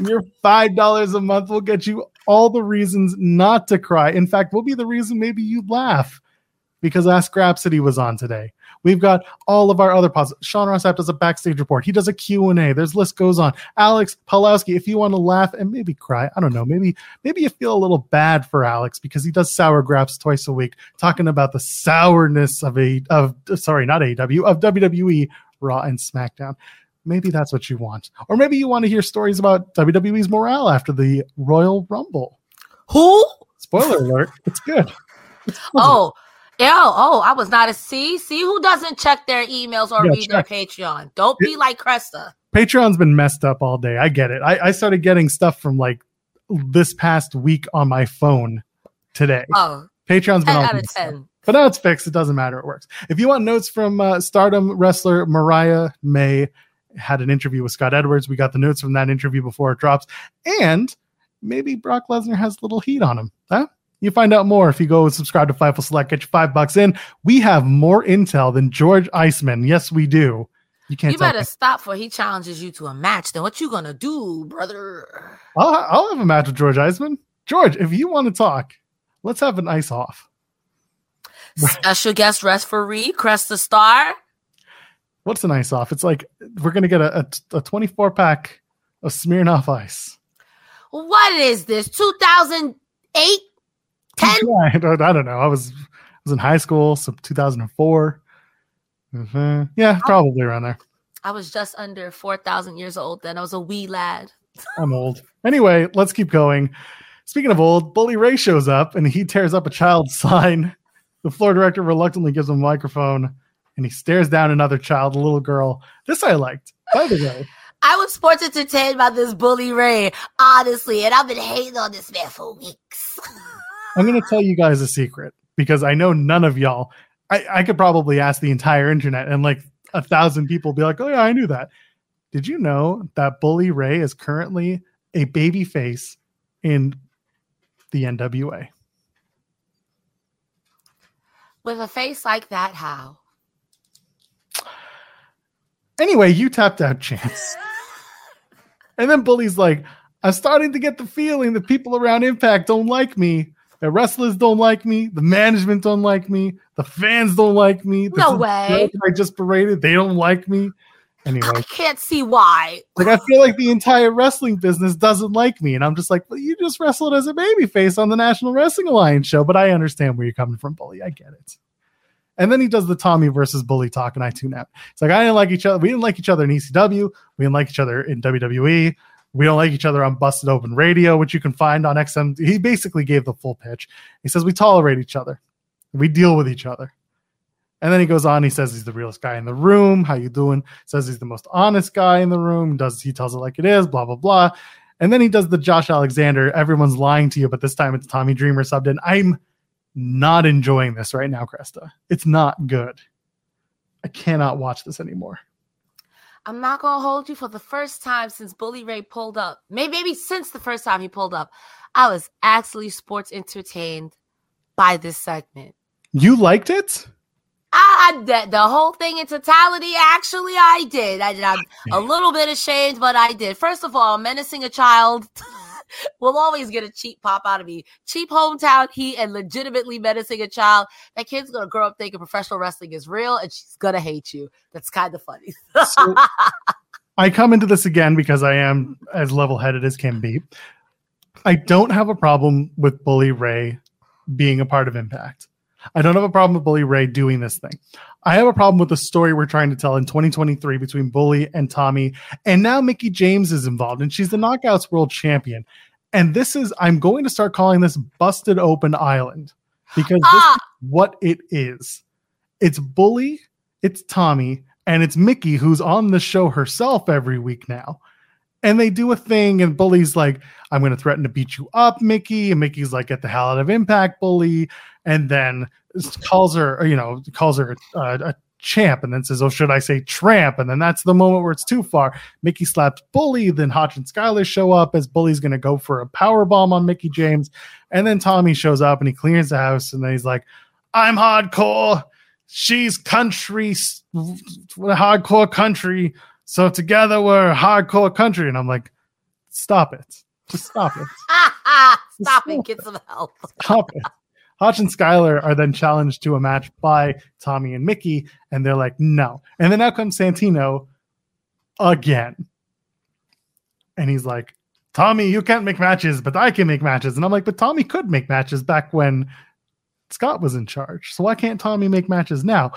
Your five dollars a month will get you all the reasons not to cry. In fact, will be the reason maybe you laugh because Ask Rhapsody was on today. We've got all of our other pods. Sean Ross Sapp does a backstage report. He does a Q&A. There's list goes on. Alex Pawlowski, if you want to laugh and maybe cry, I don't know, maybe maybe you feel a little bad for Alex because he does sour graps twice a week talking about the sourness of a of sorry, not AEW, of WWE Raw and SmackDown. Maybe that's what you want. Or maybe you want to hear stories about WWE's morale after the Royal Rumble. Who? Spoiler alert, it's good. Oh, yeah. Oh, I was not a see. See who doesn't check their emails or Yeah, read check. their Patreon. Don't be like Cresta. Patreon's been messed up all day. I get it. I, I started getting stuff from like this past week on my phone today. Oh, Patreon's been 10 all out of messed up. 10. But now it's fixed. It doesn't matter. It works. If you want notes from uh, Stardom wrestler Mariah May, had an interview with Scott Edwards. We got the notes from that interview before it drops. And maybe Brock Lesnar has a little heat on him. Huh? You find out more if you go and subscribe to Fightful Select. Get your five bucks in. We have more intel than George Iceman. Yes, we do. You can't You better me. stop for he challenges you to a match. Then what you gonna do, brother? I'll, I'll have a match with George Iceman. George, if you want to talk, let's have an ice off. Special guest referee, Cresta Star. What's an ice off? It's like we're gonna get a, a, a 24 pack of Smirnoff Ice. What is this? 2008? 10? I don't, I don't know. I was I was in high school, so 2004. Mhm. Yeah, probably around there. I was just under 4,000 years old then. I was a wee lad. I'm old. Anyway, let's keep going. Speaking of old, Bully Ray shows up and he tears up a child's sign. The floor director reluctantly gives him a microphone and he stares down another child, a little girl. This I liked. By the way, I was sports entertained by this bully Ray, honestly, and I've been hating on this man for weeks. I'm going to tell you guys a secret because I know none of y'all. I, I could probably ask the entire internet and like a thousand people be like, oh, yeah, I knew that. Did you know that Bully Ray is currently a baby face in the NWA? With a face like that, how? Anyway, you tapped out chance. and then Bully's like, I'm starting to get the feeling that people around Impact don't like me. The wrestlers don't like me. The management don't like me. The fans don't like me. The No way. I just paraded. They don't like me. Anyway, I can't see why. like I feel like the entire wrestling business doesn't like me, and I'm just like, well, you just wrestled as a babyface on the National Wrestling Alliance show, but I understand where you're coming from, Bully. I get it. And then he does the Tommy versus Bully talk, and I tune out. It's like I didn't like each other. We didn't like each other in ECW. We didn't like each other in WWE. We don't like each other on Busted Open Radio, which you can find on XM. He basically gave the full pitch. He says we tolerate each other. We deal with each other. And then he goes on. He says he's the realest guy in the room. How you doing? Says he's the most honest guy in the room. Does he tells it like it is? Blah blah blah. And then he does the Josh Alexander. Everyone's lying to you, but this time it's Tommy Dreamer subbed in. I'm not enjoying this right now, Cresta. It's not good. I cannot watch this anymore. I'm not gonna hold you for the first time since Bully Ray pulled up. Maybe, maybe since the first time he pulled up, I was actually sports entertained by this segment. You liked it? I, I the, the whole thing in totality. Actually, I did. I did. I'm a little bit ashamed, but I did. First of all, menacing a child will always get a cheap pop out of me. Cheap hometown heat and legitimately menacing a child. That kid's gonna grow up thinking professional wrestling is real, and she's gonna hate you. That's kind of funny. So- I come into this again because I am as level headed as can be. I don't have a problem with Bully Ray being a part of Impact. I don't have a problem with Bully Ray doing this thing. I have a problem with the story we're trying to tell in 2023 between Bully and Tommy. And now Mickie James is involved and she's the Knockouts World Champion. And this is, I'm going to start calling this Busted Open Island because this Ah! is what it is. It's Bully, it's Tommy, and it's Mickie who's on the show herself every week now. And they do a thing, and Bully's like, I'm going to threaten to beat you up, Mickie. And Mickie's like, get the hell out of Impact, Bully. And then calls her, you know, calls her uh, a champ and then says, Oh, should I say tramp? And then that's the moment where it's too far. Mickie slaps Bully. Then Hotch and Skyler show up as Bully's going to go for a power bomb on Mickie James. And then Tommy shows up and he clears the house. And then he's like, I'm hardcore. She's country, hardcore country. So together we're hardcore country. And I'm like, stop it. Just stop it. Stop it. Get some help. Stop it. Hotch and Skyler are then challenged to a match by Tommy and Mickie, and they're like, no. And then out comes Santino again. And he's like, Tommy, you can't make matches, but I can make matches. And I'm like, but Tommy could make matches back when Scott was in charge. So why can't Tommy make matches now?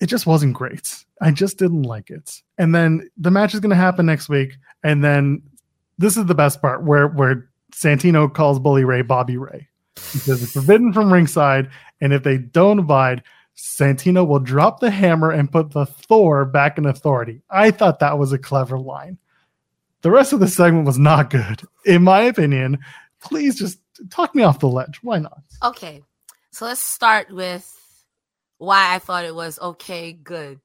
It just wasn't great. I just didn't like it. And then the match is going to happen next week. And then this is the best part where where Santino calls Bully Ray Bobby Ray because it's forbidden from ringside. And if they don't abide, Santino will drop the hammer and put the Thor back in authority. I thought that was a clever line. The rest of the segment was not good, in my opinion. Please just talk me off the ledge. Why not? Okay, so let's start with why I thought it was okay, good.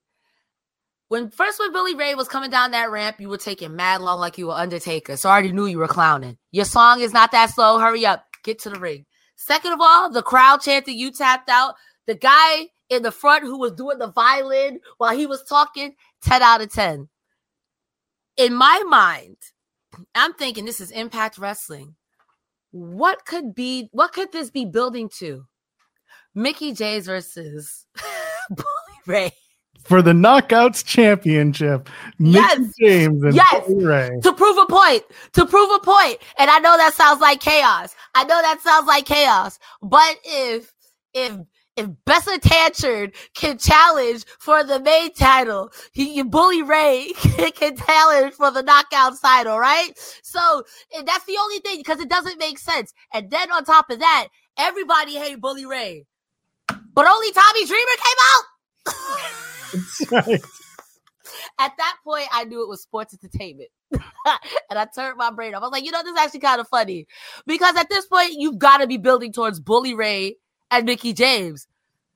When first when Billy Ray was coming down that ramp, you were taking mad long like you were Undertaker. So I already knew you were clowning. Your song is not that slow. Hurry up, get to the ring. Second of all, the crowd chanted you tapped out. The guy in the front who was doing the violin while he was talking, 10 out of 10. In my mind, I'm thinking this is Impact Wrestling. What could be what could this be building to? Mickie James versus Bully Ray. For the Knockouts Championship, Mickie Yes. James and Yes. Ray. to prove a point, to prove a point. And I know that sounds like chaos. I know that sounds like chaos. But if if if Bessa Tanchard can challenge for the main title, he Bully Ray can challenge for the knockout title, right? So that's the only thing because it doesn't make sense. And then on top of that, everybody hate Bully Ray, but only Tommy Dreamer came out. Right. At that point, I knew it was sports entertainment. and I turned my brain off. I was like, you know, this is actually kind of funny. Because at this point, you've got to be building towards Bully Ray and Mickie James.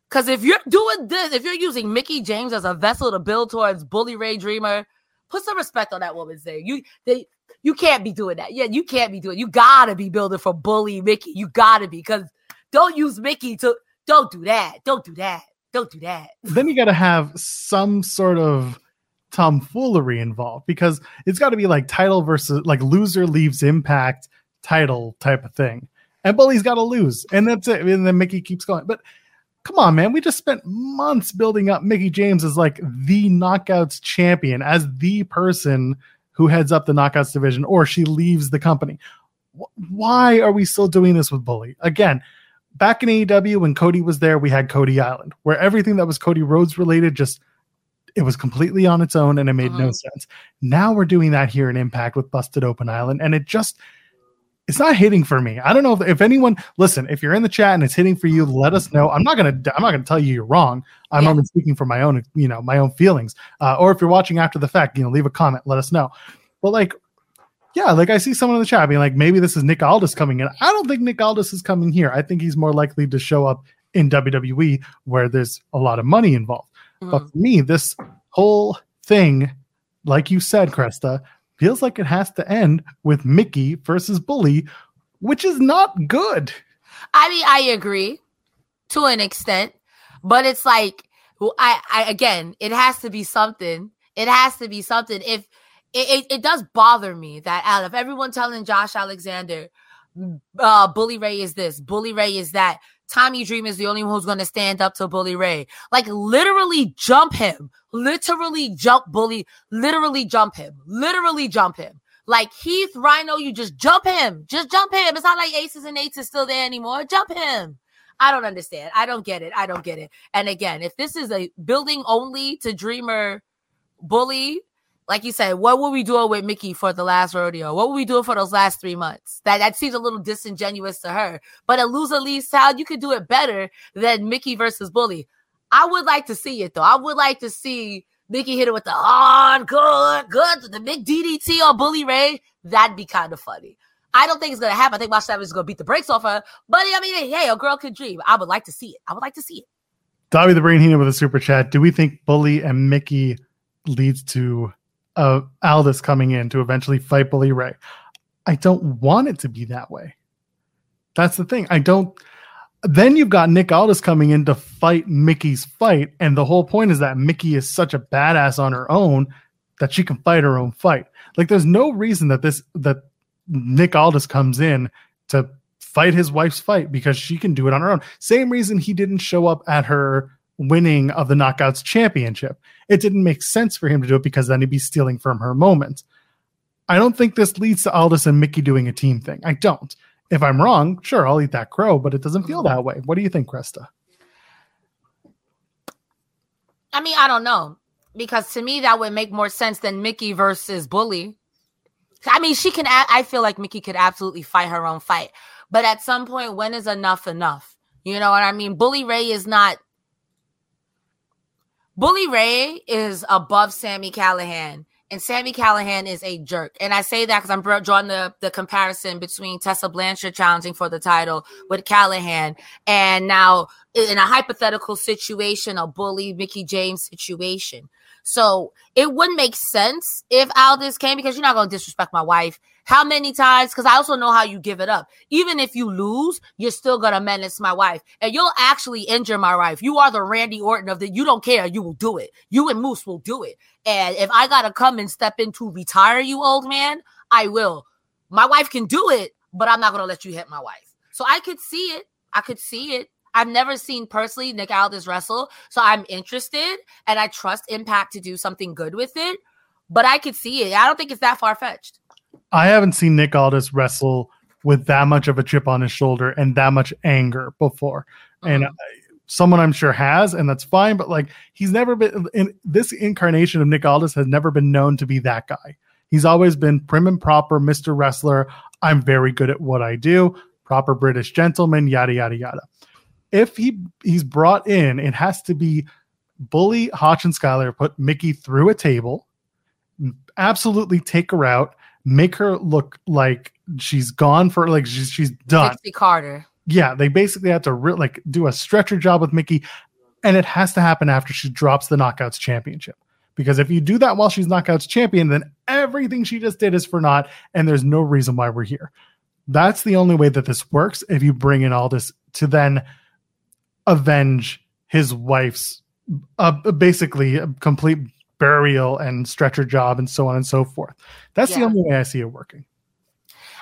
Because if you're doing this, if you're using Mickie James as a vessel to build towards Bully Ray Dreamer, put some respect on that woman's name. You they you can't be doing that. Yeah, you can't be doing. You gotta be building for Bully Mickie. You gotta be because don't use Mickie to don't do that. Don't do that. Don't do that. then you got to have some sort of tomfoolery involved because it's got to be like title versus like loser leaves impact title type of thing. And Bully's got to lose. And that's it. And then Mickie keeps going. But come on, man. We just spent months building up Mickie James as like the knockouts champion, as the person who heads up the knockouts division, or she leaves the company. Why are we still doing this with Bully? Again, back in AEW when Cody was there, we had Cody Island, where everything that was Cody Rhodes related just it was completely on its own and it made no Mhm. sense. Now we're doing that here in Impact with Busted Open Island, and it just it's not hitting for me. I don't know if, if anyone listen, if you're in the chat and it's hitting for you, let us know. I'm not gonna I'm not gonna tell you you're wrong. I'm Yeah. only speaking for my own, you know, my own feelings. Uh, or if you're watching after the fact, you know, leave a comment, let us know. But like yeah, like I see someone in the chat being like, maybe this is Nick Aldis coming in. I don't think Nick Aldis is coming here. I think he's more likely to show up in WWE where there's a lot of money involved. Mm-hmm. But for me, this whole thing, like you said, Cresta, feels like it has to end with Mickie versus Bully, which is not good. I mean, I agree to an extent, but it's like I, I again, it has to be something. It has to be something. If it, it, it does bother me that out of everyone telling Josh Alexander, uh, Bully Ray is this, Bully Ray is that. Tommy Dream is the only one who's going to stand up to Bully Ray. Like literally jump him, literally jump Bully, literally jump him, literally jump him. Like Heath Rhyno, you just jump him, just jump him. It's not like Aces and Eights is still there anymore. Jump him. I don't understand. I don't get it. I don't get it. And again, if this is a building only to Dreamer Bully like you said, what were we doing with Mickie for the last rodeo? What were we doing for those last three months? That that seems a little disingenuous to her. But a loser leaves town, you could do it better than Mickie versus Bully. I would like to see it though. I would like to see Mickie hit it with the on good, good, the big DDT on Bully Ray. That'd be kind of funny. I don't think it's gonna happen. I think Mosh Savage is gonna beat the brakes off her. But I mean, hey, a girl could dream. I would like to see it. I would like to see it. Dobby the Brain Heenan with a super chat. Do we think Bully and Mickie leads to uh, Aldis coming in to eventually fight Bully Ray. I don't want it to be that way. That's the thing. I don't. Then you've got Nick Aldis coming in to fight Mickie's fight, and the whole point is that Mickie is such a badass on her own that she can fight her own fight. Like, there's no reason that this that Nick Aldis comes in to fight his wife's fight because she can do it on her own. Same reason he didn't show up at her winning of the Knockouts Championship. It didn't make sense for him to do it because then he'd be stealing from her moment. I don't think this leads to Aldis and Mickie doing a team thing. I don't. If I'm wrong, sure, I'll eat that crow, but it doesn't feel that way. What do you think, Cresta? I mean, I don't know. Because to me, that would make more sense than Mickie versus Bully. I mean, she can, I feel like Mickie could absolutely fight her own fight. But at some point, when is enough enough? You know what I mean? Bully Ray is not Bully Ray is above Sami Callihan, and Sami Callihan is a jerk. And I say that because I'm drawing the, the comparison between Tessa Blanchard challenging for the title with Callihan, and now in a hypothetical situation, a bully Mickie James situation. So it wouldn't make sense if Aldis came because you're not going to disrespect my wife. How many times? Because I also know how you give it up. Even if you lose, you're still to menace my wife and you'll actually injure my wife. You are the Randy Orton of the, you don't care. You will do it. You and Moose will do it. And if I got to come and step in to retire you, old man, I will. My wife can do it, but I'm not to let you hit my wife. So I could see it. I could see it. I've never seen personally Nick Aldis wrestle, so I'm interested and I trust Impact to do something good with it. But I could see it. I don't think it's that far fetched. I haven't seen Nick Aldis wrestle with that much of a chip on his shoulder and that much anger before. And uh-huh. someone I'm sure has, and that's fine. But like, he's never been in this incarnation of Nick Aldis has never been known to be that guy. He's always been prim and proper, Mr. Wrestler. I'm very good at what I do, proper British gentleman, yada, yada, yada if he he's brought in, it has to be bully Hotch and Skyler, put Mickie through a table, absolutely take her out, make her look like she's gone for like she's she's done. Dixie Carter. Yeah, they basically have to re- like do a stretcher job with Mickie, and it has to happen after she drops the Knockouts Championship. Because if you do that while she's Knockouts champion, then everything she just did is for naught, and there's no reason why we're here. That's the only way that this works. If you bring in Aldis to then avenge his wife's uh, basically a complete burial and stretcher job and so on and so forth. That's yeah. the only way I see it working.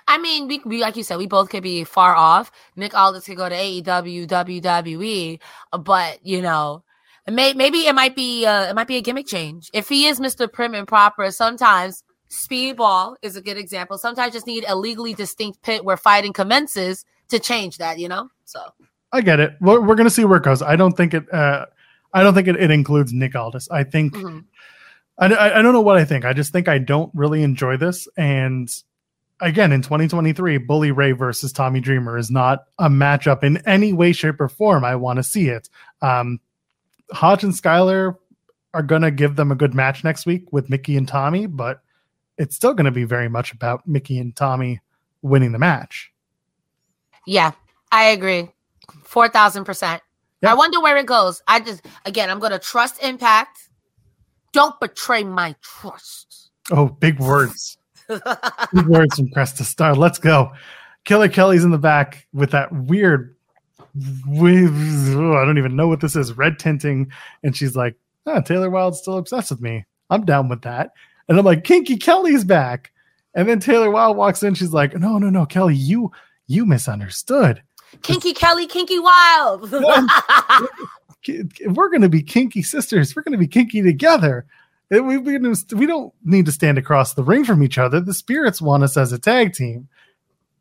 I mean, we, we, like you said, we both could be far off. Nick Aldis could go to AEW, WWE, but you know, may, maybe it might be uh, it might be a gimmick change. If he is Mr. Prim and Proper, sometimes Speedball is a good example. Sometimes just need a legally distinct pit where fighting commences to change that. You know, so I get it. We're, we're going to see where it goes. I don't think it. Uh, I don't think it, it includes Nick Aldis. I think. Mm-hmm. I, I, don't know what I think. I just think I don't really enjoy this. And again, in 2023, Bully Ray versus Tommy Dreamer is not a matchup in any way, shape, or form. I want to see it. Um, Hotch and Skyler are going to give them a good match next week with Mickie and Tommy, but it's still going to be very much about Mickie and Tommy winning the match. Yeah, I agree. Four thousand percent. I wonder where it goes. I just again, I'm gonna trust Impact. Don't betray my trust. Oh, big words. big words from Cresta Star. Let's go. Killer Kelly's in the back with that weird. Oh, I don't even know what this is. Red tinting, and she's like, ah, "Taylor Wilde's still obsessed with me. I'm down with that." And I'm like, Kinky Kelly's back. And then Taylor Wilde walks in. She's like, No, no, no, Kelly, you you misunderstood. Kinky Kelly, Kinky Wild. We're gonna be kinky sisters. We're gonna be kinky together. Eh, we, we, we don't need to stand across the ring from each other. The spirits want us as a tag team.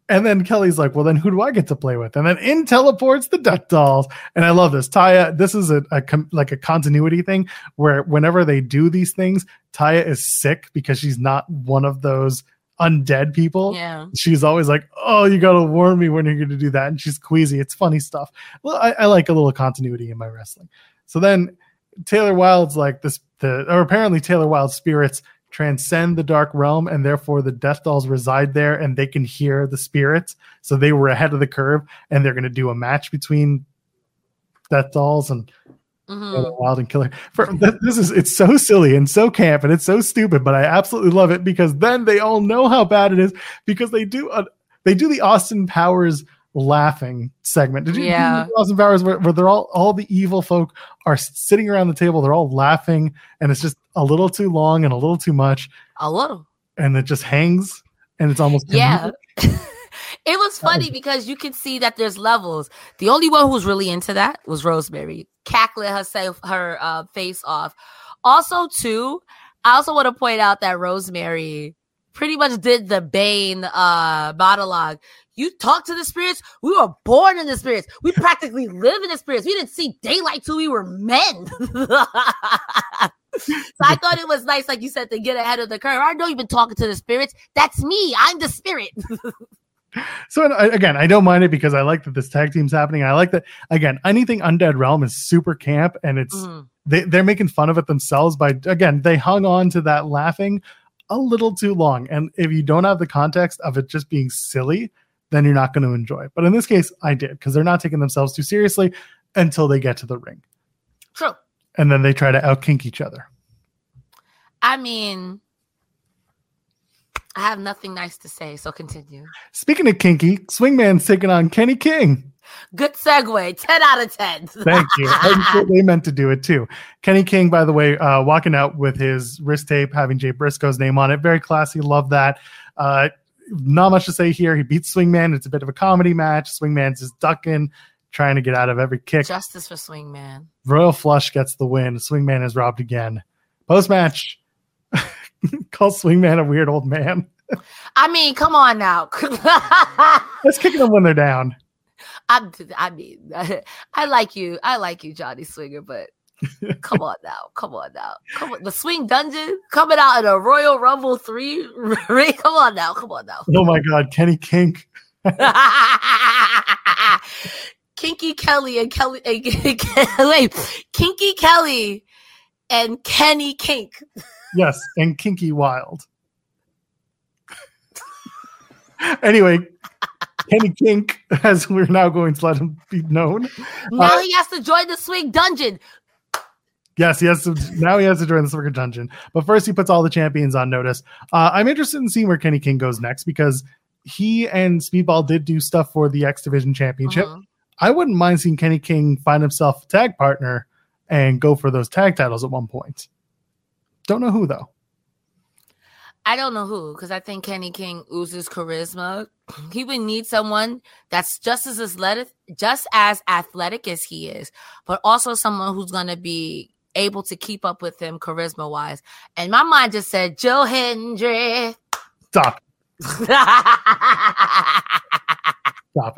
And then Kelly's like, well, then who do I get to play with? And then in teleports the Death Dolls. And I love this. Taya, this is a, a com- like a continuity thing where whenever they do these things, Taya is sick because she's not one of those undead people. Yeah. She's always like, oh, you got to warn me when you're going to do that. And she's queasy. It's funny stuff. Well, I, I like a little continuity in my wrestling. So then Taylor Wilde's like this, the, or apparently Taylor Wilde's spirits transcend the dark realm and therefore the death dolls reside there and they can hear the spirits so they were ahead of the curve and they're going to do a match between death dolls and Mhm. Taylor Wilde and Killer. For, this is it's so silly and so camp and it's so stupid, but I absolutely love it because then they all know how bad it is because they do a, they do the Austin Powers laughing segment. Did you Yeah. Austin Powers where, where they're all all the evil folk are sitting around the table, they're all laughing, and it's just a little too long and a little too much, A little. and it just hangs and it's almost Yeah. it was funny because you can see that there's levels. The only one who was really into that was Rosemary, cackling herself her uh, face off. Also, too, I also want to point out that Rosemary pretty much did the Bane uh monologue. You talk to the spirits. We were born in the spirits. We practically live in the spirits. We didn't see daylight till we were men. so I thought it was nice, like you said, to get ahead of the curve. I know you've been talking to the spirits. That's me. I'm the spirit. So again, I don't mind it because I like that this tag team's happening. I like that again. Anything Undead Realm is super camp, and it's Mhm. they they're making fun of it themselves by again they hung on to that laughing a little too long. And if you don't have the context of it just being silly, then you're not going to enjoy it. But in this case, I did because they're not taking themselves too seriously until they get to the ring, True. and then they try to outkink each other. I mean, I have nothing nice to say, so continue. Speaking of kinky, Swingman's taking on Kenny King. Good segue. 10 out of 10. Thank you. I'm sure they meant to do it too. Kenny King, by the way, uh, walking out with his wrist tape having Jay Briscoe's name on it. Very classy. Love that. Uh, not much to say here. He beats Swingman. It's a bit of a comedy match. Swingman's just ducking, trying to get out of every kick. Justice for Swingman. Royal Flush gets the win. Swingman is robbed again. Post match, calls Swingman a weird old man. I mean, come on now. Let's kick them when they're down. I'm, I mean, I like you. I like you, Johnny Swinger, but come on now. Come on now. Come on. The Swing Dungeon coming out in a Royal Rumble 3. ring? come on now. Come on now. Oh my God, Kenny Kink. Kinky Kelly and Kelly, and, wait, Kinky Kelly and Kenny Kink. Yes, and Kinky Wild. anyway, Kenny Kink, as we're now going to let him be known. Now Uh, he has to join the Swing Dungeon. Yes, he has to. Now he has to join the Circuit Dungeon. But first, he puts all the champions on notice. Uh, I'm interested in seeing where Kenny King goes next because he and Speedball did do stuff for the X Division Championship. Mhm. I wouldn't mind seeing Kenny King find himself a tag partner and go for those tag titles at one point. Don't know who though. I don't know who, because I think Kenny King oozes charisma. He would need someone that's just as athletic, just as athletic as he is, but also someone who's gonna be able to keep up with him charisma wise. And my mind just said Joe Hendry. Stop. Stop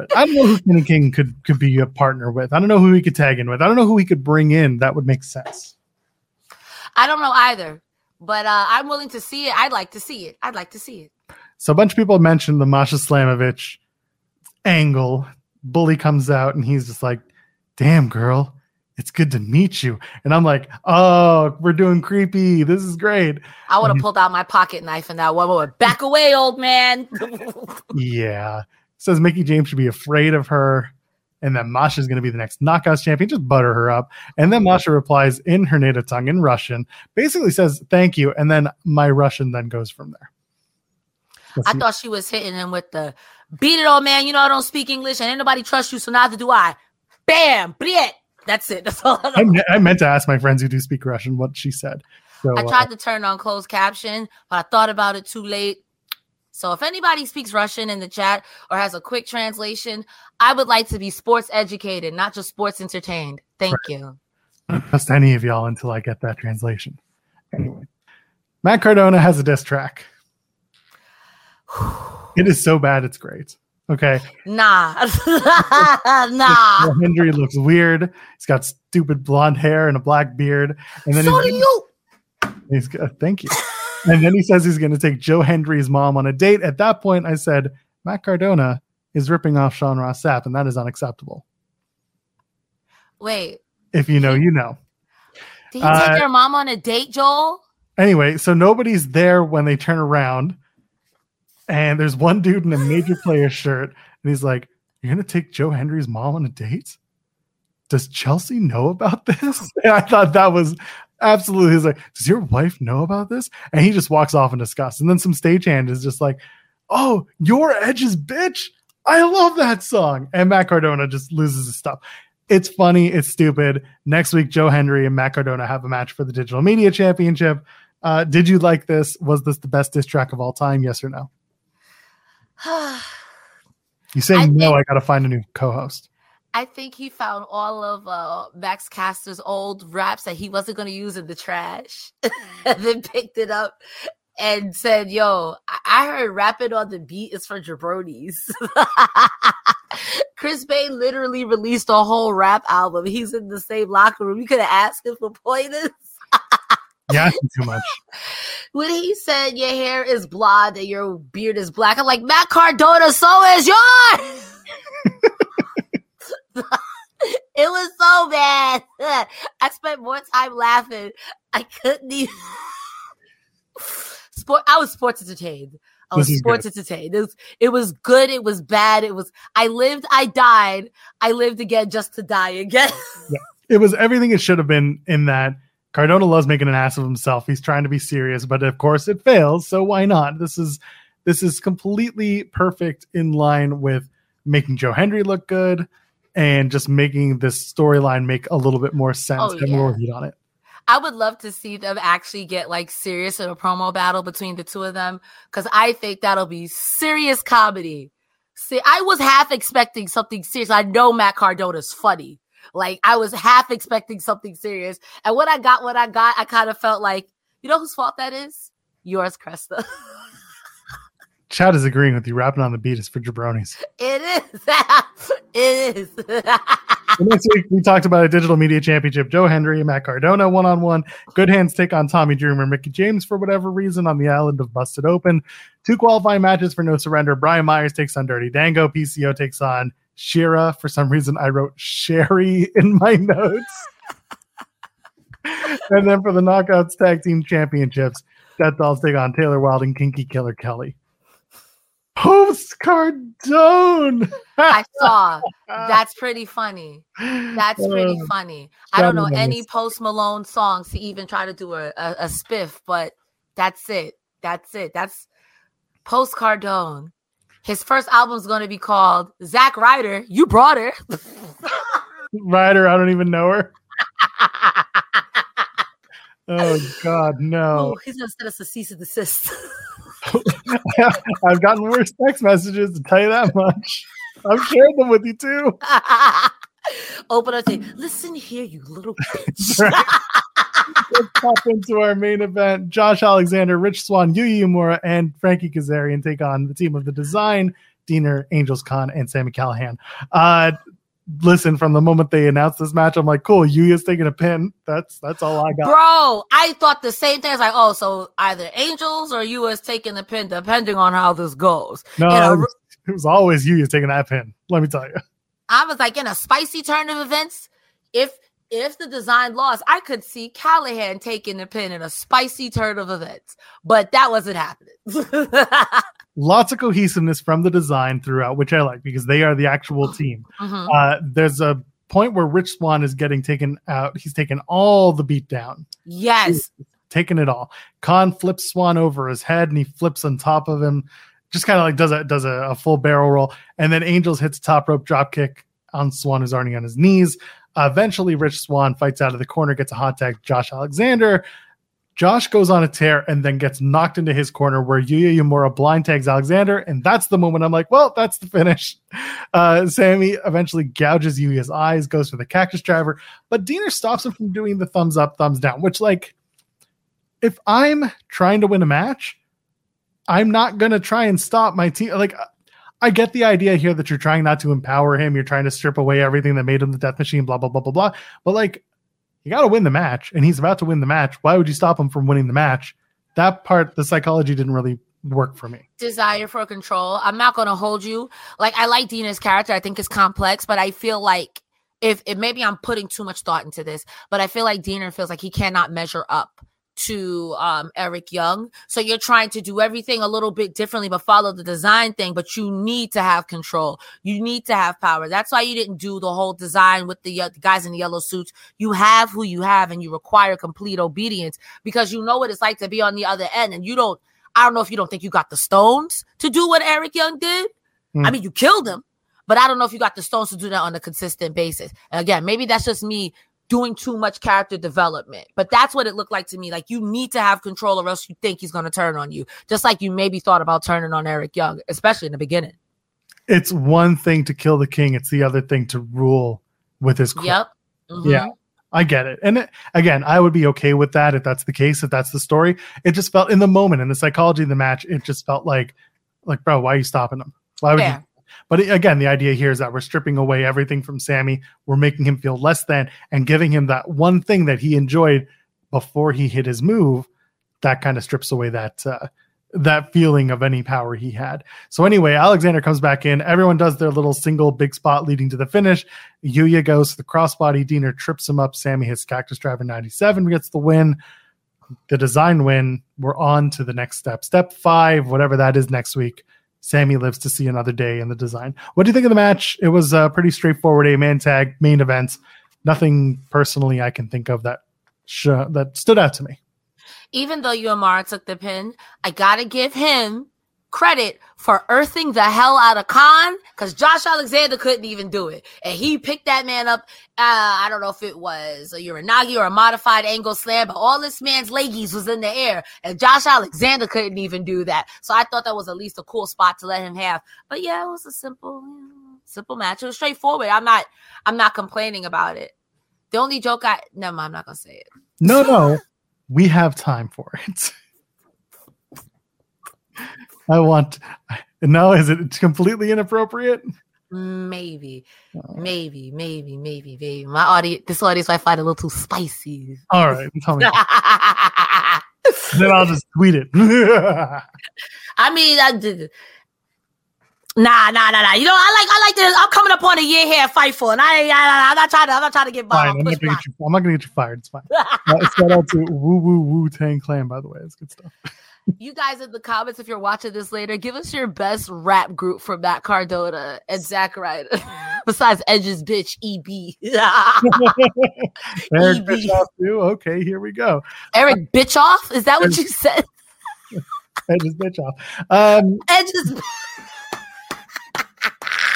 it. I don't know who Kenny King could could be a partner with. I don't know who he could tag in with. I don't know who he could bring in that would make sense. I don't know either, but uh, I'm willing to see it. I'd like to see it. I'd like to see it. So a bunch of people mentioned the Masha Slamovich angle. Bully comes out and he's just like, "Damn, girl, it's good to meet you." And I'm like, "Oh, we're doing creepy. This is great." I would have pulled out my pocket knife and that one moment. Back away, old man. Yeah. Says Mickie James should be afraid of her and that Masha's going to be the next knockouts champion. Just butter her up. And then Masha replies in her native tongue in Russian, basically says thank you. And then my Russian then goes from there. Let's I see. thought she was hitting him with the beat it, old man. You know I don't speak English and anybody nobody trust you, so neither do I. Bam, Briet. That's it. That's all. I, me- I meant to ask my friends who do speak Russian what she said. So, I uh, tried to turn on closed caption, but I thought about it too late. So if anybody speaks Russian in the chat or has a quick translation, I would like to be sports educated, not just sports entertained. Thank you. I don't trust any of y'all until I get that translation. Anyway, Matt Cardona has a diss track. It is so bad, it's great. Okay. Nah. nah. Joe Hendry looks weird. He's got stupid blonde hair and a black beard. And then So he's, do you. he's got, thank you. And then he says he's going to take Joe Hendry's mom on a date. At that point, I said, Matt Cardona is ripping off Sean Ross Sapp, and that is unacceptable. Wait. If you know, you know. Did he take Uh, your mom on a date, Joel? Anyway, so nobody's there when they turn around, and there's one dude in a major player shirt, and he's like, "You're gonna take Joe Hendry's mom on a date? Does Chelsea know about this?" And I thought that was absolutely. He's like, "Does your wife know about this?" And he just walks off in disgust. And then some stagehand is just like, "Oh, your Edge's bitch." I love that song. And Matt Cardona just loses his stuff. It's funny. It's stupid. Next week, Joe Hendry and Matt Cardona have a match for the Digital Media Championship. Uh, did you like this? Was this the best diss track of all time? Yes or no? You say no. think- I got to find a new co-host. I think he found all of uh, Max Caster's old raps that he wasn't going to use in the trash, and then picked it up and said, "Yo, I, I heard rapping on the beat is for jabronis." Chris Bey literally released a whole rap album. He's in the same locker room. You could have asked him for pointers. Yeah, too much. when he said your hair is blonde and your beard is black, I'm like, Matt Cardona, so is yours. it was so bad. I spent more time laughing. I couldn't even. Sport. I was sports entertained. I was sports good. entertained. It was, it was good. It was bad. It was. I lived. I died. I lived again just to die again. It was everything it should have been. In that Cardona loves making an ass of himself. He's trying to be serious, but of course it fails. So why not? This is this is completely perfect in line with making Joe Hendry look good and just making this storyline make a little bit more sense. Oh, Have more heat on it. I would love to see them actually get like serious in a promo battle between the two of them because I think that'll be serious comedy. See, I was half expecting something serious. I know Matt Cardona's funny. Like I was half expecting something serious, and when I got what I got, I kind of felt like, you know whose fault that is? Yours, Cresta. Chad is agreeing with you. Rapping on the beat is for jabronis. it is. it is. Next week we talked about a digital media championship. Joe Hendry and Matt Cardona one on one. Good hands take on Tommy Dreamer Mickie James for whatever reason on the island of Busted Open. Two qualifying matches for No Surrender. Brian Myers takes on Dirty Dango. PCO takes on Shera. For some reason, I wrote Sherry in my notes. and then for the Knockouts Tag Team Championships, Death Dolls take on Taylor Wilde and Kinky Killer Kelly. Post Cardone. I saw. That's pretty funny. That's pretty Uh, funny. I don't know any Post Malone songs to even try to do a, a, a spiff, but that's it. That's it. That's Post Cardone. His first album's going to be called Zack Ryder. You brought her. Ryder, I don't even know her. Oh God, no! Oh, he's going to send us a cease and desist. I've gotten worse text messages to tell you that much. I've shared them with you too. Open up, say, listen here, you little bitch. Let's pop into our main event. Josh Alexander, Rich Swann, Yu Yu Uemura, and Frankie Kazarian take on the team of the Design, Deaner, Angels Kon, and Sami Callihan. Uh, listen, from the moment they announced this match, I'm like, cool. Yuya's taking a pin. That's that's all I got. Bro, I thought the same thing. I was like, oh, so either Angels or you is taking the pin, depending on how this goes. no, a it was, it was always Yuya taking that pin. Let me tell you. I was like in a spicy turn of events. If if the design lost, I could see Callihan taking the pin in a spicy turn of events, but that wasn't happening. Lots of cohesiveness from the design throughout, which I like because they are the actual team. Mhm. Uh, there's a point where Rich Swann is getting taken out. He's taken all the beat down, Yes, taking it all. Kon flips Swann over his head and he flips on top of him, just kind of like does a does a, a full barrel roll, and then Angels hits top rope drop kick on Swann who's already on his knees. Uh, eventually, Rich Swann fights out of the corner, gets a hot tag. Josh Alexander. Josh goes on a tear and then gets knocked into his corner where Yuya Uemura blind tags Alexander. And that's the moment I'm like, well, that's the finish. Uh, Sami eventually gouges Yuya's eyes, goes for the cactus driver, but Deaner stops him from doing the thumbs up, thumbs down, which, like, if I'm trying to win a match, I'm not going to try and stop my team. Like, I get the idea here that you're trying not to empower him. You're trying to strip away everything that made him the death machine, blah, blah, blah, blah, blah. But like, you got to win the match, and he's about to win the match. Why would you stop him from winning the match? That part, the psychology didn't really work for me. Desire for control. I'm not going to hold you. Like, I like Deaner's character. I think it's complex, but I feel like if, if maybe I'm putting too much thought into this, but I feel like Deaner feels like he cannot measure up to um, Eric Young. So you're trying to do everything a little bit differently, but follow the design thing. But you need to have control. You need to have power. That's why you didn't do the whole design with the, uh, the guys in the yellow suits. You have who you have, and you require complete obedience because you know what it's like to be on the other end. And you don't. I don't know if you don't think you got the stones to do what Eric Young did. Mm. I mean, you killed him, but I don't know if you got the stones to do that on a consistent basis. And again, maybe that's just me doing too much character development. But that's what it looked like to me. Like you need to have control or else you think he's going to turn on you. Just like you maybe thought about turning on Eric Young, especially in the beginning. It's one thing to kill the king, it's the other thing to rule with his crown. Yep. Mm-hmm. Yeah. I get it. And it, again, I would be okay with that if that's the case, if that's the story. It just felt in the moment, in the psychology of the match, it just felt like, like, bro, why are you stopping him? Why would Fair. you but again, the idea here is that we're stripping away everything from Sami. We're making him feel less than and giving him that one thing that he enjoyed before he hit his move. That kind of strips away that uh, that feeling of any power he had. So anyway, Alexander comes back in. Everyone does their little single big spot leading to the finish. Yuya goes to the crossbody. Deaner trips him up. Sami hits Cactus Driver 97, gets the win. The design win. We're on to the next step. Step five, whatever that is next week. Sami lives to see another day in the design. What do you think of the match? It was a pretty straightforward a man tag main event. Nothing personally I can think of that sh- that stood out to me. Even though Uemura took the pin, I gotta give him credit for earthing the hell out of Kon because Josh Alexander couldn't even do it. And he picked that man up. Uh, I don't know if it was a Uranage or a modified angle slam, but all this man's leggies was in the air. And Josh Alexander couldn't even do that. So I thought that was at least a cool spot to let him have. But yeah, it was a simple, simple match. It was straightforward. I'm not, I'm not complaining about it. The only joke I, no, I'm not going to say it. No, no, we have time for it. I want. No, is it completely inappropriate? Maybe, maybe, maybe, maybe, maybe. My audience, this audience might find a little too spicy. All right, tell me. then I'll just tweet it. I mean, I did. Nah, nah, nah, nah. You know, I like, I like this. I'm coming up on a year here, Fightful, and I, I, I'm not trying to, I'm not trying to get by. Fine, I'm, not gonna get you, I'm not gonna get you fired. It's fine. uh, shout out to Woo Woo Wu Tang Clan, by the way. It's good stuff you guys in the comments, if you're watching this later, give us your best rap group from Matt Cardona and Zack Ryder. Besides Edge's bitch, EB. Eric EB. Bischoff too. Okay, here we go. Eric Bitchoff? Is that what you said? Edge's Bitchoff. Um, Edge's.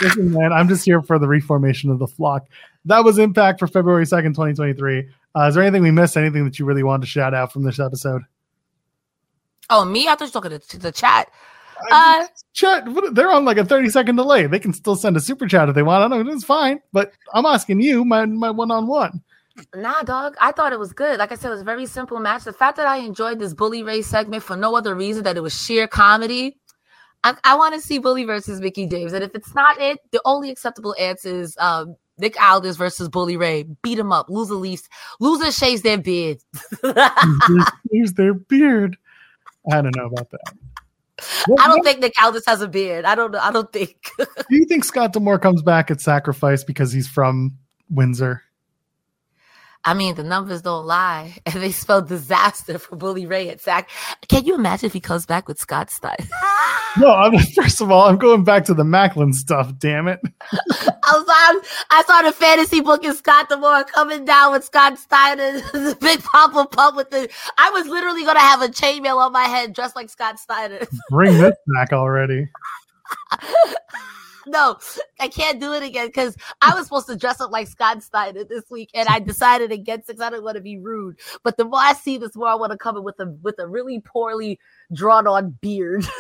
Listen, man, I'm just here for the reformation of the flock. That was Impact for February 2nd, 2023. Uh, is there anything we missed? Anything that you really wanted to shout out from this episode? Oh, me? I thought you were talking to the chat. Uh, chat, they're on like a 30 second delay. They can still send a super chat if they want. I know it's fine, but I'm asking you, my my one on one. Nah, dog. I thought it was good. Like I said, it was a very simple match. The fact that I enjoyed this Bully Ray segment for no other reason that it was sheer comedy. I, I want to see Bully versus Mickie James, and if it's not it, the only acceptable answer is um, Nick Aldis versus Bully Ray. Beat him up. Loser leaves. Loser shaves their beard. shaves their beard. I don't know about that. What, I don't what? think Nick Aldis has a beard. I don't. I don't think. Do you think Scott D'Amore comes back at Sacrifice because he's from Windsor? I mean, the numbers don't lie, and they spell disaster for Bully Ray at Sac. Can you imagine if he comes back with Scott Steiner? no, I mean, first of all, I'm going back to the Maclin stuff. Damn it! I was I saw the fantasy book in Scott D'Amore coming down with Scott Steiner, the big Papa Pump with the. I was literally going to have a chainmail on my head, dressed like Scott Steiner. Bring this back already. No, I can't do it again because I was supposed to dress up like Scott Steiner this week, and I decided against it I don't want to be rude. But the more I see this, more I want to come in with a with a really poorly drawn on beard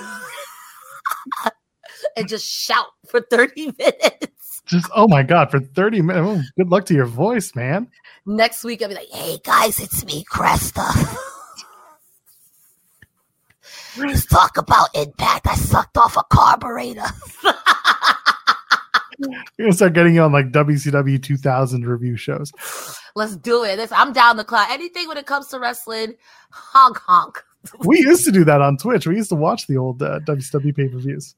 and just shout for thirty minutes. Just oh my god, for 30 minutes. Oh, good luck to your voice, man. Next week, I'll be like, "Hey guys, it's me, Cresta." Let's talk about impact. I sucked off a carburetor. You're gonna start getting you on like WCW 2000 review shows. Let's do it. This, I'm down the clock. Anything when it comes to wrestling, honk honk. We used to do that on Twitch. We used to watch the old uh, WCW pay per views.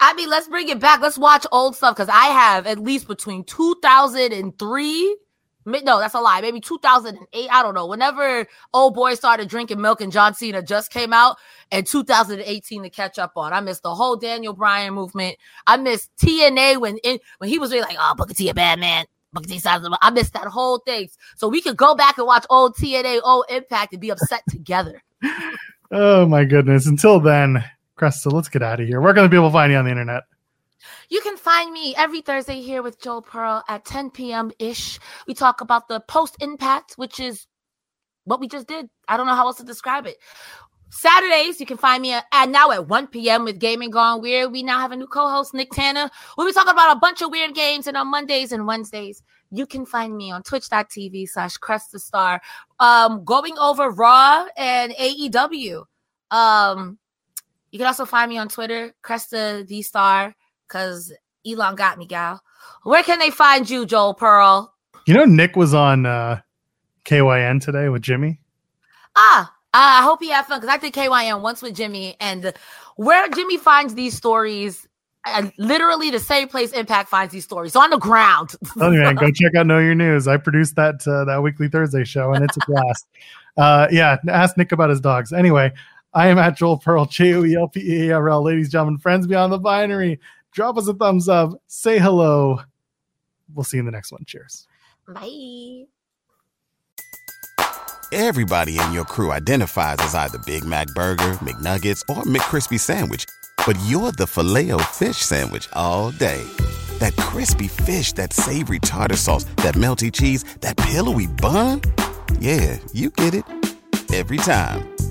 I mean, let's bring it back. Let's watch old stuff because I have at least between 2003. No, that's a lie. Maybe 2008. I don't know. Whenever old boy started drinking milk and John Cena just came out, and 2018 to catch up on. I missed the whole Daniel Bryan movement. I missed TNA when in, when he was really like, "Oh, Booker T a bad man." Booker T sounds. I missed that whole thing. So we could go back and watch old TNA, old Impact, and be upset together. Oh my goodness. Until then, Cresta, let's get out of here. Where can the people find you on the internet? You can find me every Thursday here with Joel Pearl at 10 p.m. ish. We talk about the post impact, which is what we just did. I don't know how else to describe it. Saturdays, you can find me at, at now at 1 p.m. with Gaming Gone Weird. We now have a new co-host, Nick Tanner. We'll be talking about a bunch of weird games, and on Mondays and Wednesdays, you can find me on twitch.tv slash Cresta Star. Um, going over Raw and AEW. Um, you can also find me on Twitter, Cresta the Star, because Elon got me, gal. Where can they find you, Joel Pearl? You know, Nick was on uh, KYN today with Jimmy. Ah, I hope he had fun because I did KYN once with Jimmy, and where Jimmy finds these stories, uh, literally the same place Impact finds these stories on the ground. You, man, go check out Know Your News. I produced that uh, that weekly Thursday show, and it's a blast. uh, yeah, ask Nick about his dogs. Anyway, I am at Joel Pearl, J O E L P E A R L. Ladies, gentlemen, friends beyond the binary, drop us a thumbs up, say hello. We'll see you in the next one. Cheers. Bye. Everybody in your crew identifies as either Big Mac Burger, McNuggets, or McCrispy Sandwich. But you're the filet fish Sandwich all day. That crispy fish, that savory tartar sauce, that melty cheese, that pillowy bun. Yeah, you get it. Every time.